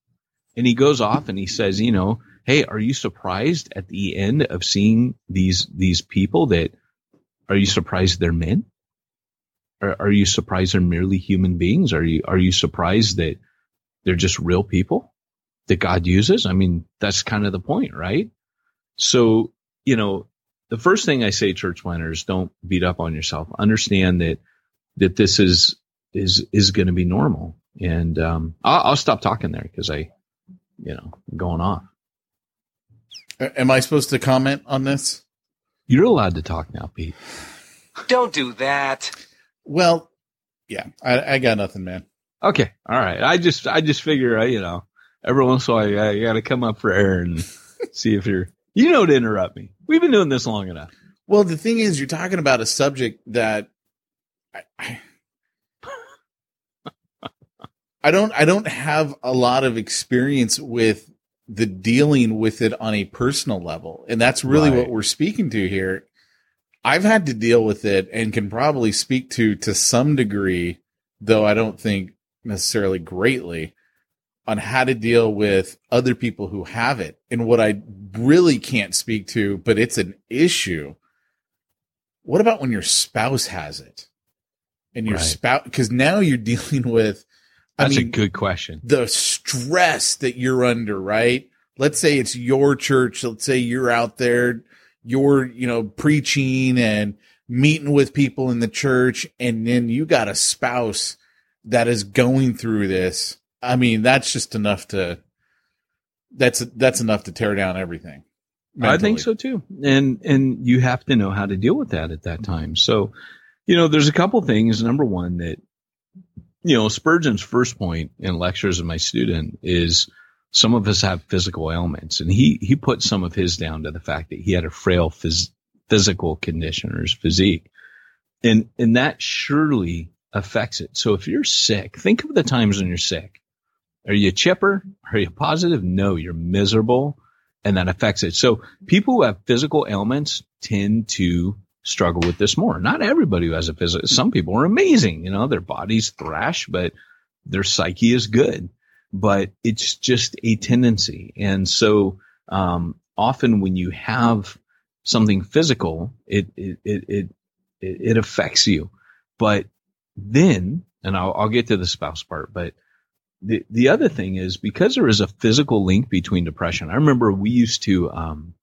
And he goes off and he says, you know, Hey, are you surprised at the end of seeing these, these people that are you surprised they're men? Are, are you surprised they're merely human beings? Are you, are you surprised that they're just real people that God uses? I mean, that's kind of the point, right? So, you know, the first thing I say, church planters, don't beat up on yourself. Understand that, that this is, is, is going to be normal. And, um, I'll, I'll stop talking there because I, you know, I'm going off. Am I supposed to comment on this? You're allowed to talk now, Pete. Don't do that. Well, yeah, I, I got nothing, man. Okay, all right. I just I just figure you know every once in a while I, got to come up for air and see if you're you know to interrupt me. We've been doing this long enough. Well, the thing is, you're talking about a subject that I, I, I don't I don't have a lot of experience with the dealing with it on a personal level, and that's really right. what we're speaking to here. I've had to deal with it and can probably speak to to some degree, though I don't think necessarily greatly, on how to deal with other people who have it. And what I really can't speak to, but it's an issue. What about when your spouse has it? And your right. spouse, because now you're dealing with. I That's mean, a good question. The stress that you're under, right? Let's say it's your church. Let's say you're out there you're, you know, preaching and meeting with people in the church and then you got a spouse that is going through this. I mean, that's just enough to that's that's enough to tear down everything. Mentally. I think so too. And and you have to know how to deal with that at that time. So, you know, there's a couple things. Number one that you know, Spurgeon's first point in lectures of my student is some of us have physical ailments and he, he put some of his down to the fact that he had a frail phys- physical condition or his physique. And, and that surely affects it. So if you're sick, think of the times when you're sick. Are you chipper? Are you positive? No, you're miserable and that affects it. So people who have physical ailments tend to struggle with this more. Not everybody who has a physical, some people are amazing, you know, their bodies thrash, but their psyche is good but it's just a tendency. And so, um, often when you have something physical, it, it, it, it, it affects you. But then, and I'll, I'll get to the spouse part, but the, the other thing is because there is a physical link between depression. I remember we used to, um,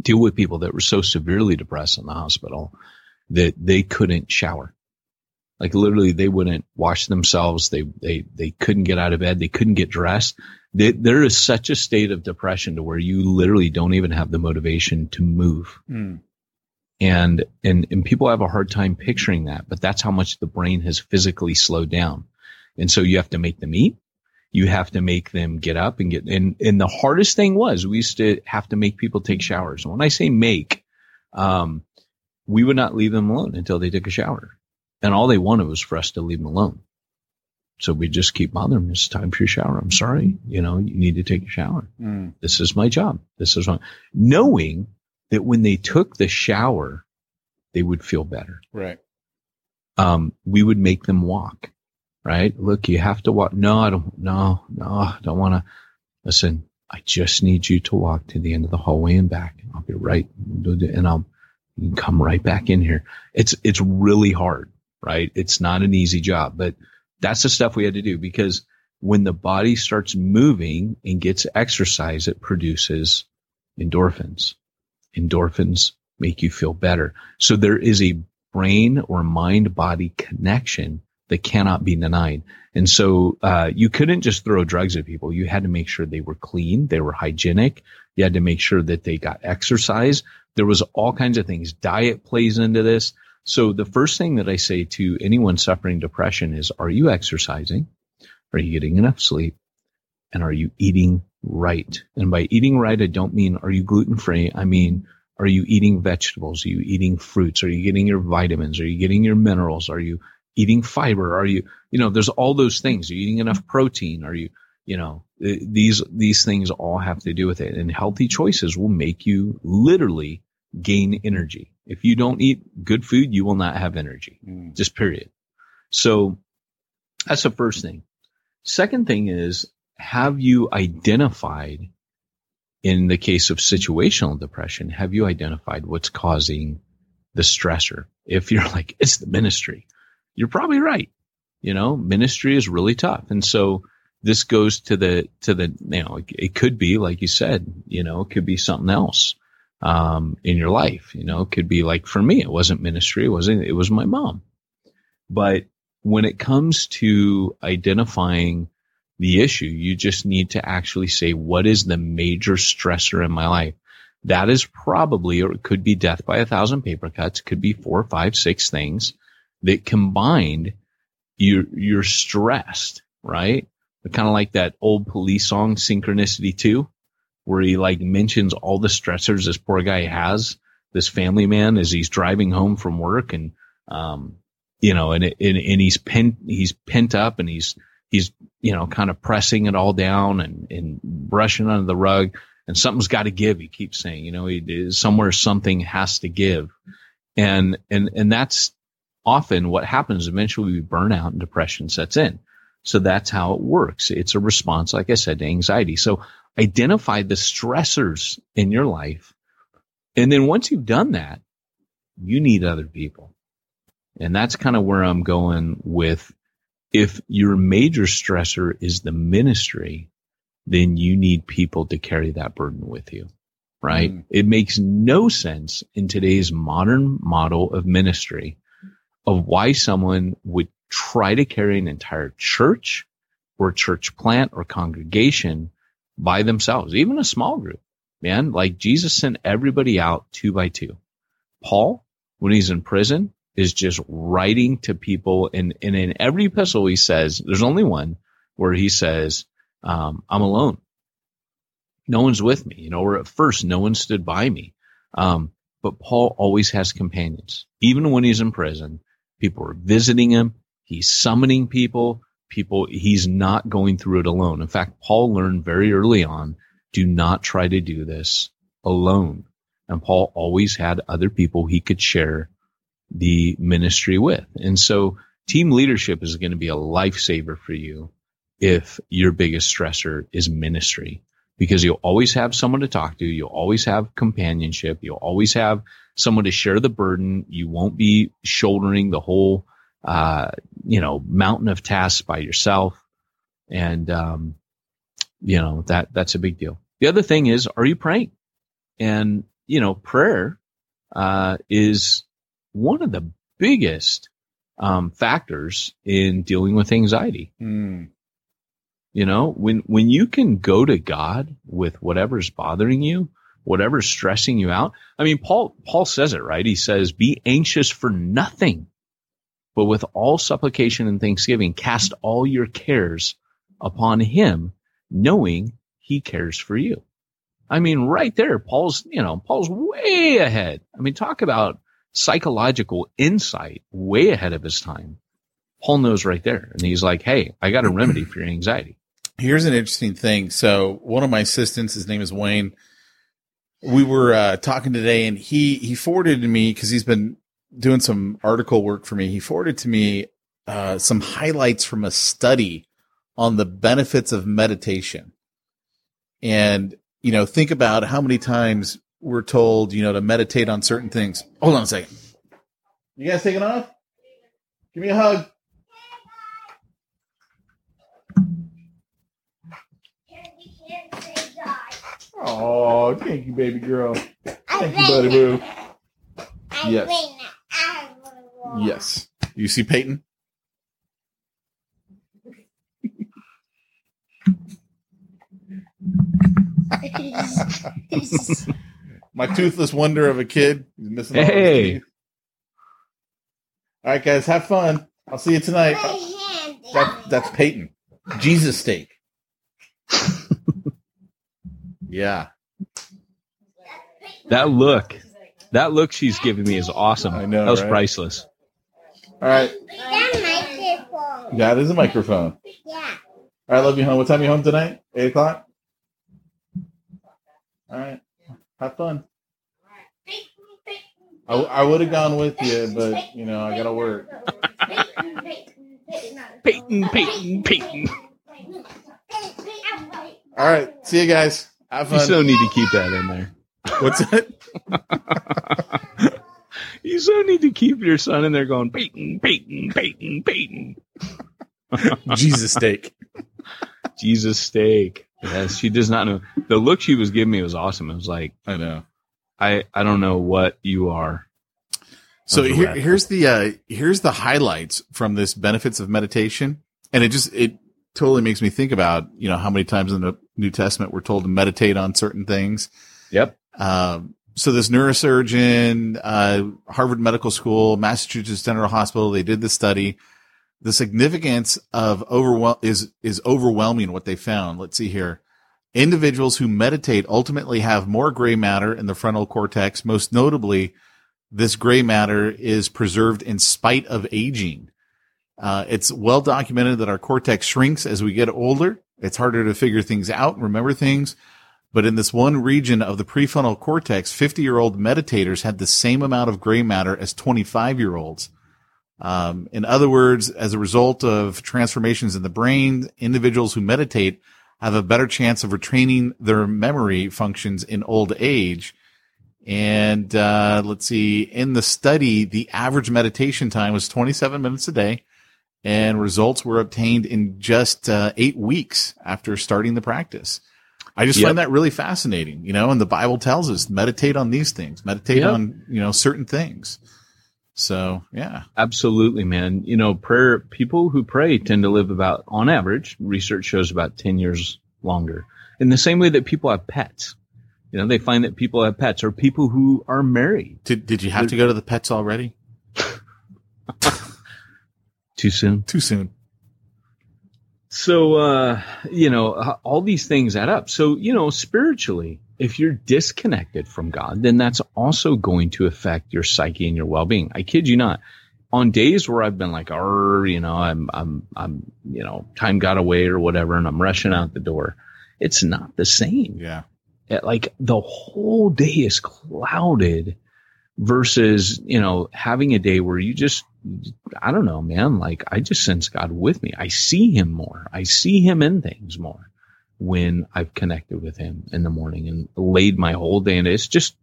deal with people that were so severely depressed in the hospital that they couldn't shower. Like literally, they wouldn't wash themselves. They they they couldn't get out of bed. They couldn't get dressed. They, there is such a state of depression to where you literally don't even have the motivation to move. Mm. And and and people have a hard time picturing that, but that's how much the brain has physically slowed down. And so you have to make them eat. You have to make them get up and get and and the hardest thing was we used to have to make people take showers. And when I say make, um, we would not leave them alone until they took a shower and all they wanted was for us to leave them alone. So we just keep bothering them. It's time for your shower. I'm sorry. You know, you need to take a shower. Mm. This is my job. This is what, knowing that when they took the shower, they would feel better. Right. Um, we would make them walk, right? Look, you have to walk. No, I don't, no, no, I don't want to. Listen, I just need you to walk to the end of the hallway and back. I'll be right. And I'll come right back in here. It's, it's really hard, right? It's not an easy job, but that's the stuff we had to do because when the body starts moving and gets exercise, it produces endorphins. Endorphins make you feel better. So there is a brain or mind body connection that cannot be denied. And so, uh, you couldn't just throw drugs at people. You had to make sure they were clean. They were hygienic. You had to make sure that they got exercise. There was all kinds of things. Diet plays into this. So the first thing that I say to anyone suffering depression is, are you exercising? Are you getting enough sleep? And are you eating right? And by eating right, I don't mean, are you gluten free? I mean, are you eating vegetables? Are you eating fruits? Are you getting your vitamins? Are you getting your minerals? Are you eating fiber? Are you, you know, there's all those things. Are you eating enough protein? Are you, you know, these, these things all have to do with it. And healthy choices will make you literally gain energy. If you don't eat good food, you will not have energy. Mm. Just period. So that's the first thing. Second thing is, have you identified in the case of situational depression, have you identified what's causing the stressor? If you're like, it's the ministry, you're probably right. You know, ministry is really tough. And so this goes to the, to the, you know, it, could be, like you said, you know, it could be something else, um, in your life. You know, it could be like for me, it wasn't ministry. It wasn't, it was my mom. But when it comes to identifying the issue. You just need to actually say, what is the major stressor in my life? That is probably, or it could be death by a thousand paper cuts, could be four, five, six things that combined you're, you're stressed, right? Kind of like that old police song, Synchronicity 2, where he like mentions all the stressors this poor guy has, this family man as he's driving home from work and, um, you know, and, and, and he's pent, he's pent up and he's, he's, you know, kind of pressing it all down and, and brushing under the rug and something's got to give. He keeps saying, you know, he, somewhere something has to give. And, and, and that's often what happens. Eventually we burn out and depression sets in. So that's how it works. It's a response, like I said, to anxiety. So identify the stressors in your life. And then once you've done that, you need other people. And that's kind of where I'm going with if your major stressor is the ministry, then you need people to carry that burden with you, right? Mm. It makes no sense in today's modern model of ministry of why someone would try to carry an entire church or church plant or congregation by themselves, even a small group, man. Like Jesus sent everybody out two by two. Paul, when he's in prison, is just writing to people. And, and in every epistle, he says, there's only one where he says, um, I'm alone. No one's with me, you know, or at first, no one stood by me. Um, but Paul always has companions. Even when he's in prison, people are visiting him. He's summoning people. People, he's not going through it alone. In fact, Paul learned very early on, do not try to do this alone. And Paul always had other people he could share the ministry with. And so team leadership is going to be a lifesaver for you if your biggest stressor is ministry because you'll always have someone to talk to. You'll always have companionship. You'll always have someone to share the burden. You won't be shouldering the whole, uh, you know, mountain of tasks by yourself. And, um, you know, that, that's a big deal. The other thing is, are you praying? And, you know, prayer, uh, is one of the biggest um, factors in dealing with anxiety. Mm. You know, when when you can go to God with whatever's bothering you, whatever's stressing you out. I mean, Paul Paul says it right. He says, "Be anxious for nothing, but with all supplication and thanksgiving, cast all your cares upon Him, knowing He cares for you." I mean, right there, Paul's you know Paul's way ahead. I mean, talk about psychological insight way ahead of his time. Paul knows right there. And he's like, Hey, I got a remedy for your anxiety. Here's an interesting thing. So one of my assistants, his name is Wayne. We were uh, talking today, and he he forwarded to me because he's been doing some article work for me. He forwarded to me uh, some highlights from a study on the benefits of meditation. And you know, think about how many times we're told, you know, to meditate on certain things. Hold on a second. You guys taking off? Give me a hug. Oh, thank you, baby girl. Thank you, buddy boo. Yes. Yes. You see Peyton? My toothless wonder of a kid. He's missing all his Hey. teeth. All right, guys, have fun. I'll see you tonight. That, that's Peyton. Jesus steak. Yeah. That look, that look she's giving me is awesome. I know, That was right? priceless. All right. That microphone. That is a microphone. Yeah. All right, love you home. What time are you home tonight? Eight o'clock. All right. Have fun. I, I would have gone with you, but you know I gotta work. Peyton, Peyton, Peyton. All right. See you guys. Have You fun. so need to keep that in there. What's that? You so need to keep your son in there going, Peyton, Peyton, Peyton, Peyton. Jesus steak. Jesus steak. Yes, she does not know. The look she was giving me was awesome. It was like, I know. I, I don't know what you are. So here, here's the uh, here's the highlights from this benefits of meditation, and it just it totally makes me think about you know how many times in the New Testament we're told to meditate on certain things. Yep. Um, so this neurosurgeon, uh, Harvard Medical School, Massachusetts General Hospital, they did the study. The significance of overwhelm is is overwhelming. What they found. Let's see here. Individuals who meditate ultimately have more gray matter in the frontal cortex. Most notably, this gray matter is preserved in spite of aging. Uh, it's well documented that our cortex shrinks as we get older. It's harder to figure things out remember things. But in this one region of the prefrontal cortex, 50 year old meditators had the same amount of gray matter as 25 year olds. Um, in other words, as a result of transformations in the brain, individuals who meditate have a better chance of retraining their memory functions in old age. And uh, let's see, in the study, the average meditation time was 27 minutes a day, and results were obtained in just uh, eight weeks after starting the practice. I just Yep. find that really fascinating, you know, and the Bible tells us meditate on these things, meditate Yep. on, you know, certain things. So, yeah. Absolutely, man. You know, prayer, people who pray tend to live about, on average, research shows about 10 years longer. In the same way that people have pets. You know, they find that people have pets or people who are married. Did, did you have to go to the pets already? Too soon. Too soon. So, uh, you know, all these things add up. So, you know, spiritually, if you're disconnected from God, then that's also going to affect your psyche and your well-being. I kid you not. On days where I've been like, "Arr," you know, I'm, I'm, I'm, you know, time got away or whatever, and I'm rushing out the door, it's not the same. Yeah. It- like the whole day is clouded versus, you know, having a day where you just, I don't know, man, like I just sense God with me. I see him more. I see him in things more when I've connected with him in the morning and laid my whole day. And it's just,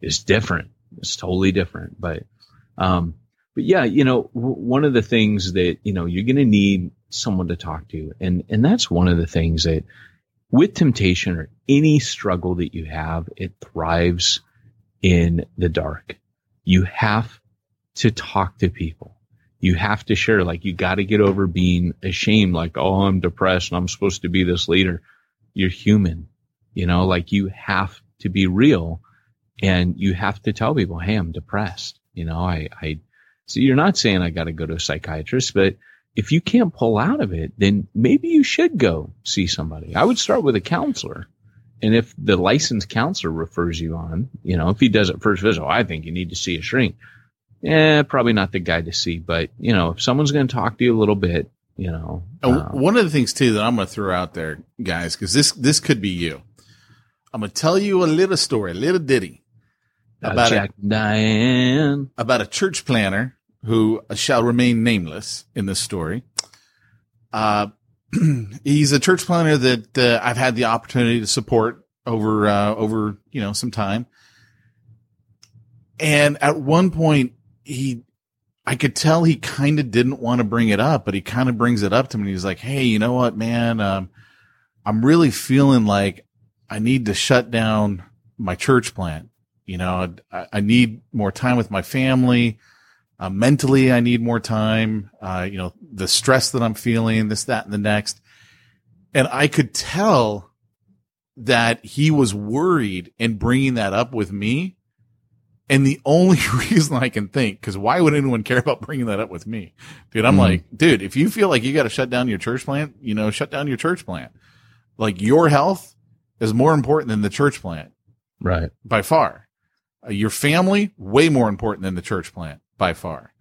it's different. It's totally different. But, um, but yeah, you know, w- one of the things that, you know, you're going to need someone to talk to. And, and that's one of the things that with temptation or any struggle that you have, it thrives in the dark. You have to talk to people. You have to share, like, you got to get over being ashamed, like, oh, I'm depressed and I'm supposed to be this leader. You're human, you know, like you have to be real and you have to tell people, Hey, I'm depressed. You know, I, I, so you're not saying I got to go to a psychiatrist, but if you can't pull out of it, then maybe you should go see somebody. I would start with a counselor. And if the licensed counselor refers you on, you know, if he does it first visit, oh, I think you need to see a shrink. Eh, probably not the guy to see. But you know, if someone's going to talk to you a little bit, you know, um, one of the things too that I'm going to throw out there, guys, because this this could be you. I'm going to tell you a little story, a little ditty about Jack and Diane. about a church planter who shall remain nameless in this story. Uh, he's a church planter that uh, I've had the opportunity to support over uh, over you know some time, and at one point he I could tell he kind of didn't want to bring it up, but he kind of brings it up to me. He's like, Hey, you know what, man? Um, I'm really feeling like I need to shut down my church plant. You know, I, I need more time with my family. Uh, mentally, I need more time. Uh, you know, the stress that I'm feeling, this, that, and the next. And I could tell that he was worried in bringing that up with me. And the only reason I can think, because why would anyone care about bringing that up with me? Dude, I'm Mhm. like, dude, if you feel like you got to shut down your church plant, you know, shut down your church plant. Like your health is more important than the church plant Right. by far. Uh, your family, way more important than the church plant by far.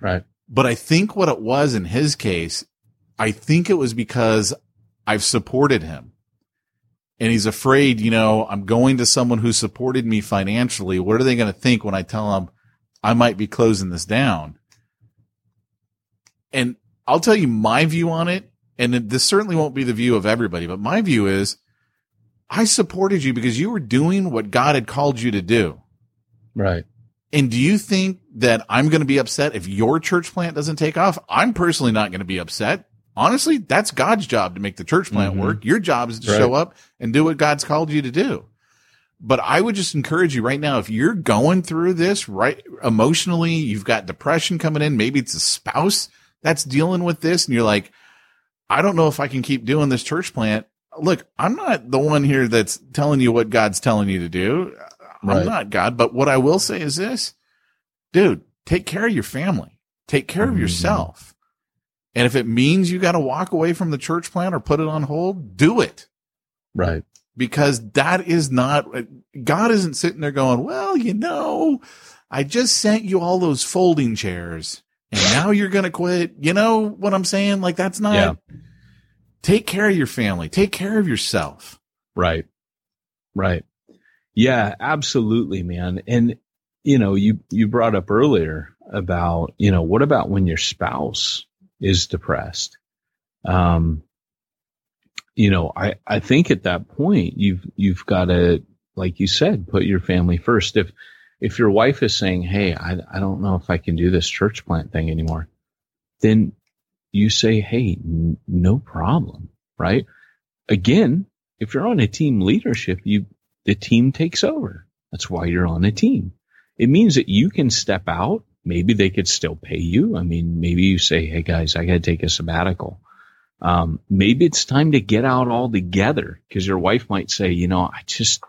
Right. But I think what it was in his case, I think it was because I've supported him. And he's afraid, you know, I'm going to someone who supported me financially. What are they going to think when I tell them I might be closing this down? And I'll tell you my view on it. And this certainly won't be the view of everybody, but my view is I supported you because you were doing what God had called you to do. Right. And do you think that I'm going to be upset if your church plant doesn't take off? I'm personally not going to be upset. Honestly, that's God's job to make the church plant Mhm. work. Your job is to Right. show up and do what God's called you to do. But I would just encourage you right now, if you're going through this right emotionally, you've got depression coming in, maybe it's a spouse that's dealing with this and you're like, I don't know if I can keep doing this church plant. Look, I'm not the one here that's telling you what God's telling you to do. I'm not God, but what I will say is this, dude, take care of your family, take care of Mhm. yourself. And if it means you got to walk away from the church plan or put it on hold, do it Right. because that is not, God isn't sitting there going, well, you know, I just sent you all those folding chairs and now you're going to quit. You know what I'm saying? Like that's not, Yeah. take care of your family, take care of yourself. Right. Right. Yeah, absolutely, man. And you know, you you brought up earlier about, you know, what about when your spouse is depressed? Um you know, I I think at that point you've you've got to like you said, put your family first. If if your wife is saying, "Hey, I I don't know if I can do this church plant thing anymore." Then you say, "Hey, n- no problem." Right? Again, if you're on a team leadership, you the team takes over. That's why you're on a team. It means that you can step out. Maybe they could still pay you. I mean, maybe you say, "Hey guys, I got to take a sabbatical." Um, maybe it's time to get out altogether because your wife might say, "You know, I just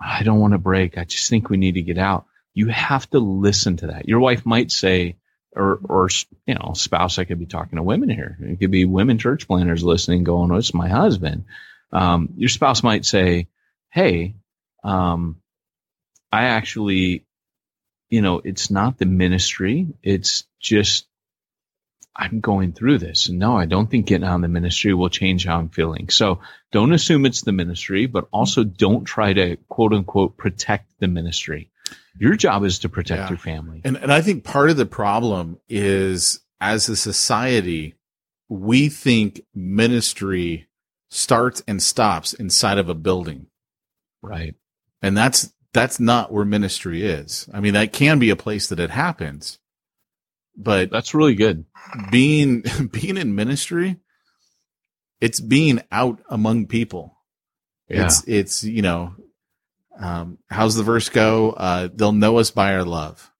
I don't want to break. I just think we need to get out." You have to listen to that. Your wife might say, or or you know, spouse. I could be talking to women here. It could be women church planters listening, going, "Oh, it's my husband." Um, your spouse might say, "Hey, um, I actually, you know, it's not the ministry. It's just I'm going through this. And no, I don't think getting of the ministry will change how I'm feeling. So don't assume it's the ministry, but also don't try to quote unquote protect the ministry. Your job is to protect Yeah. your family. And and I think part of the problem is as a society, we think ministry starts and stops inside of a building. Right. And that's that's not where ministry is. I mean, that can be a place that it happens. But That's really good. being being in ministry, it's being out among people. Yeah. It's it's you know, um, how's the verse go? Uh, they'll know us by our love,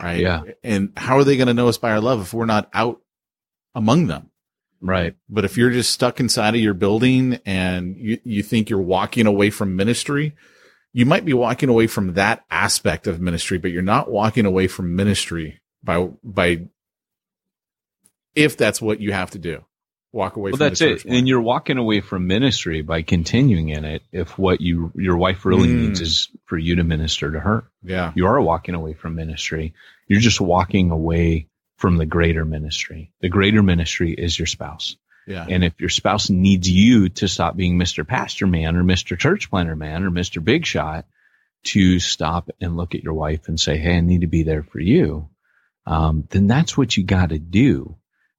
right? Yeah. And how are they going to know us by our love if we're not out among them? Right. But if you're just stuck inside of your building and you, you think you're walking away from ministry, you might be walking away from that aspect of ministry, but you're not walking away from ministry by, by, if that's what you have to do. walk away well, from that's it. plan. And you're walking away from ministry by continuing in it. If what you your wife really Mm. needs is for you to minister to her, yeah. you are walking away from ministry. You're just walking away from the greater ministry. The greater ministry is your spouse. Yeah. And if your spouse needs you to stop being Mr. Pastor Man or Mr. Church Planter Man or Mr. Big Shot, to stop and look at your wife and say, Hey, I need to be there for you. Um, then that's what you got to do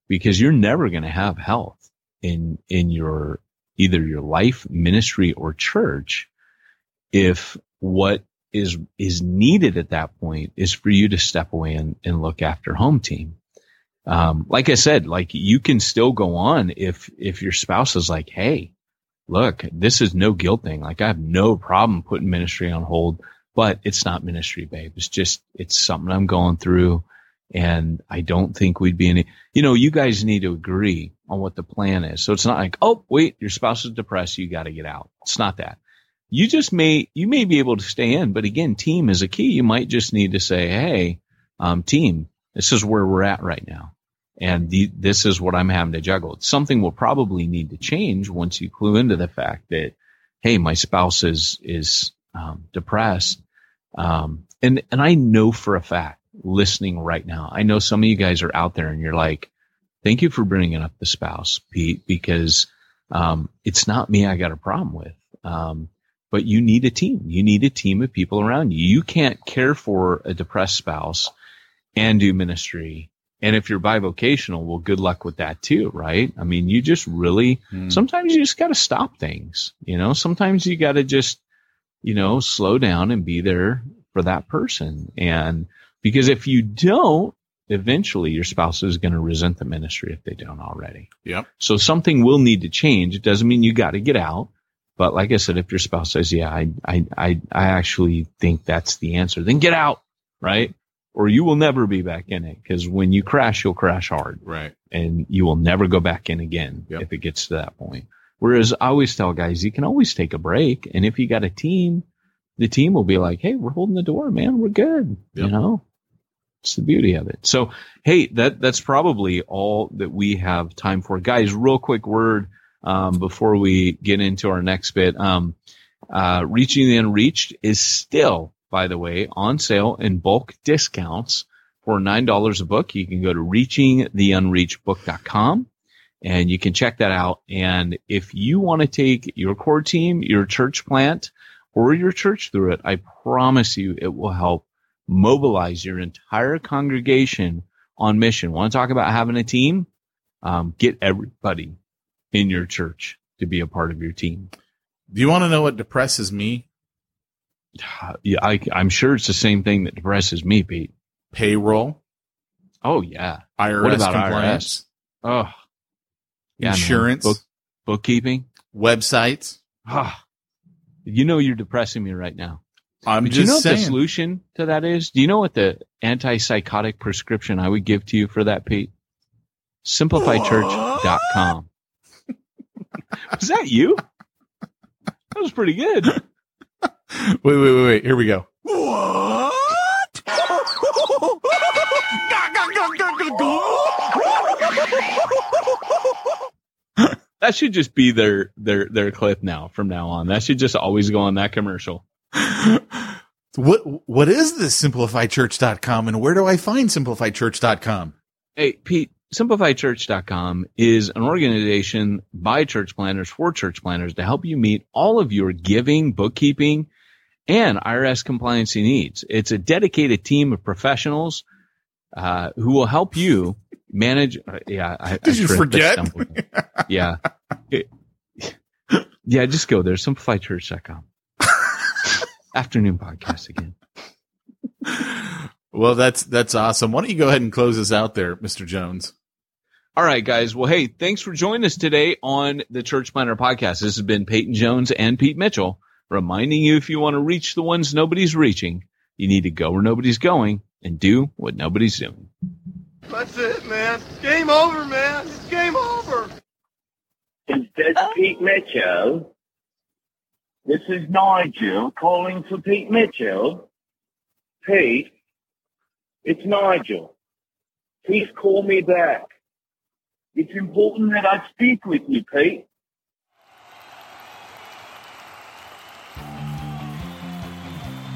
because you're never going to have health in, in your either your life, ministry or church if what is, is needed at that point is for you to step away and, and look after home team um, like I said, like you can still go on if, if your spouse is like, Hey, look, this is no guilt thing. Like I have no problem putting ministry on hold, but it's not ministry, babe. It's just, it's something I'm going through. And I don't think we'd be any, you know, you guys need to agree on what the plan is. So it's not like, Oh, wait, your spouse is depressed. You got to get out. It's not that. You just may, you may be able to stay in, but again, team is a key. You might just need to say, Hey, um, team, this is where we're at right now. And the, this is what I'm having to juggle. It's something will probably need to change once you clue into the fact that, Hey, my spouse is, is, um, depressed. Um, and, and I know for a fact listening right now, I know some of you guys are out there and you're like, thank you for bringing up the spouse, Pete, because, um, it's not me I got a problem with. Um, but you need a team. You need a team of people around you. You can't care for a depressed spouse and do ministry. And if you're bivocational, well, good luck with that too, right? I mean, you just really, Mm. sometimes you just got to stop things, you know, sometimes you got to just, you know, slow down and be there for that person. And because if you don't, eventually your spouse is going to resent the ministry if they don't already. Yep. So something will need to change. It doesn't mean you got to get out. But like I said, if your spouse says, yeah, I, I, I, I actually think that's the answer, then get out, right? Or you will never be back in it because when you crash, you'll crash hard Right. and you will never go back in again Yep. if it gets to that point. Whereas I always tell guys, you can always take a break. And if you got a team, the team will be like, Hey, we're holding the door, man. We're good. You know, it's the beauty of it. So, hey, that, that's probably all that we have time for. Guys, real quick word, um, before we get into our next bit. Um, uh, Reaching the Unreached is still, by the way, on sale in bulk discounts for $9 a book. You can go to reachingtheunreachedbook.com and you can check that out. And if you want to take your core team, your church plant, or your church through it, I promise you it will help mobilize your entire congregation on mission. Want to talk about having a team? Um, get everybody in your church to be a part of your team. Do you want to know what depresses me? Yeah, I, I'm sure it's the same thing that depresses me, Pete. Payroll, Oh yeah. IRS What about compliance, Oh, yeah, insurance, Book, bookkeeping. websites. Ah, you know you're depressing me right now. I'm But you know just what the solution to that is? Do you know what the antipsychotic prescription I would give to you for that, Pete? SimplifyChurch.com. was that you? That was pretty good. Wait, wait, wait, wait. Here we go. What? that should just be their their their clip now from now on. That should just always go on that commercial. What what is this simplifychurch.com and where do I find simplifychurch.com? Hey, Pete, simplifychurch.com is an organization by church planters for church planters to help you meet all of your giving, bookkeeping, and IRS compliancy needs. It's a dedicated team of professionals uh, who will help you manage. Uh, yeah, I, Did I you forget? yeah. It- yeah, just go there. Simplifychurch.com. Afternoon podcast again. Well, that's that's awesome. Why don't you go ahead and close us out there, Mr. Jones? All right, guys. Well, hey, thanks for joining us today on the Church Planter Podcast. This has been Peyton Jones and Pete Mitchell reminding you if you want to reach the ones nobody's reaching, you need to go where nobody's going and do what nobody's doing. That's it, man. Game over, man. It's game over. Is this oh. Pete Mitchell? This is Nigel calling for Pete Mitchell. Pete, it's Nigel. Please call me back. It's important that I speak with you, Pete.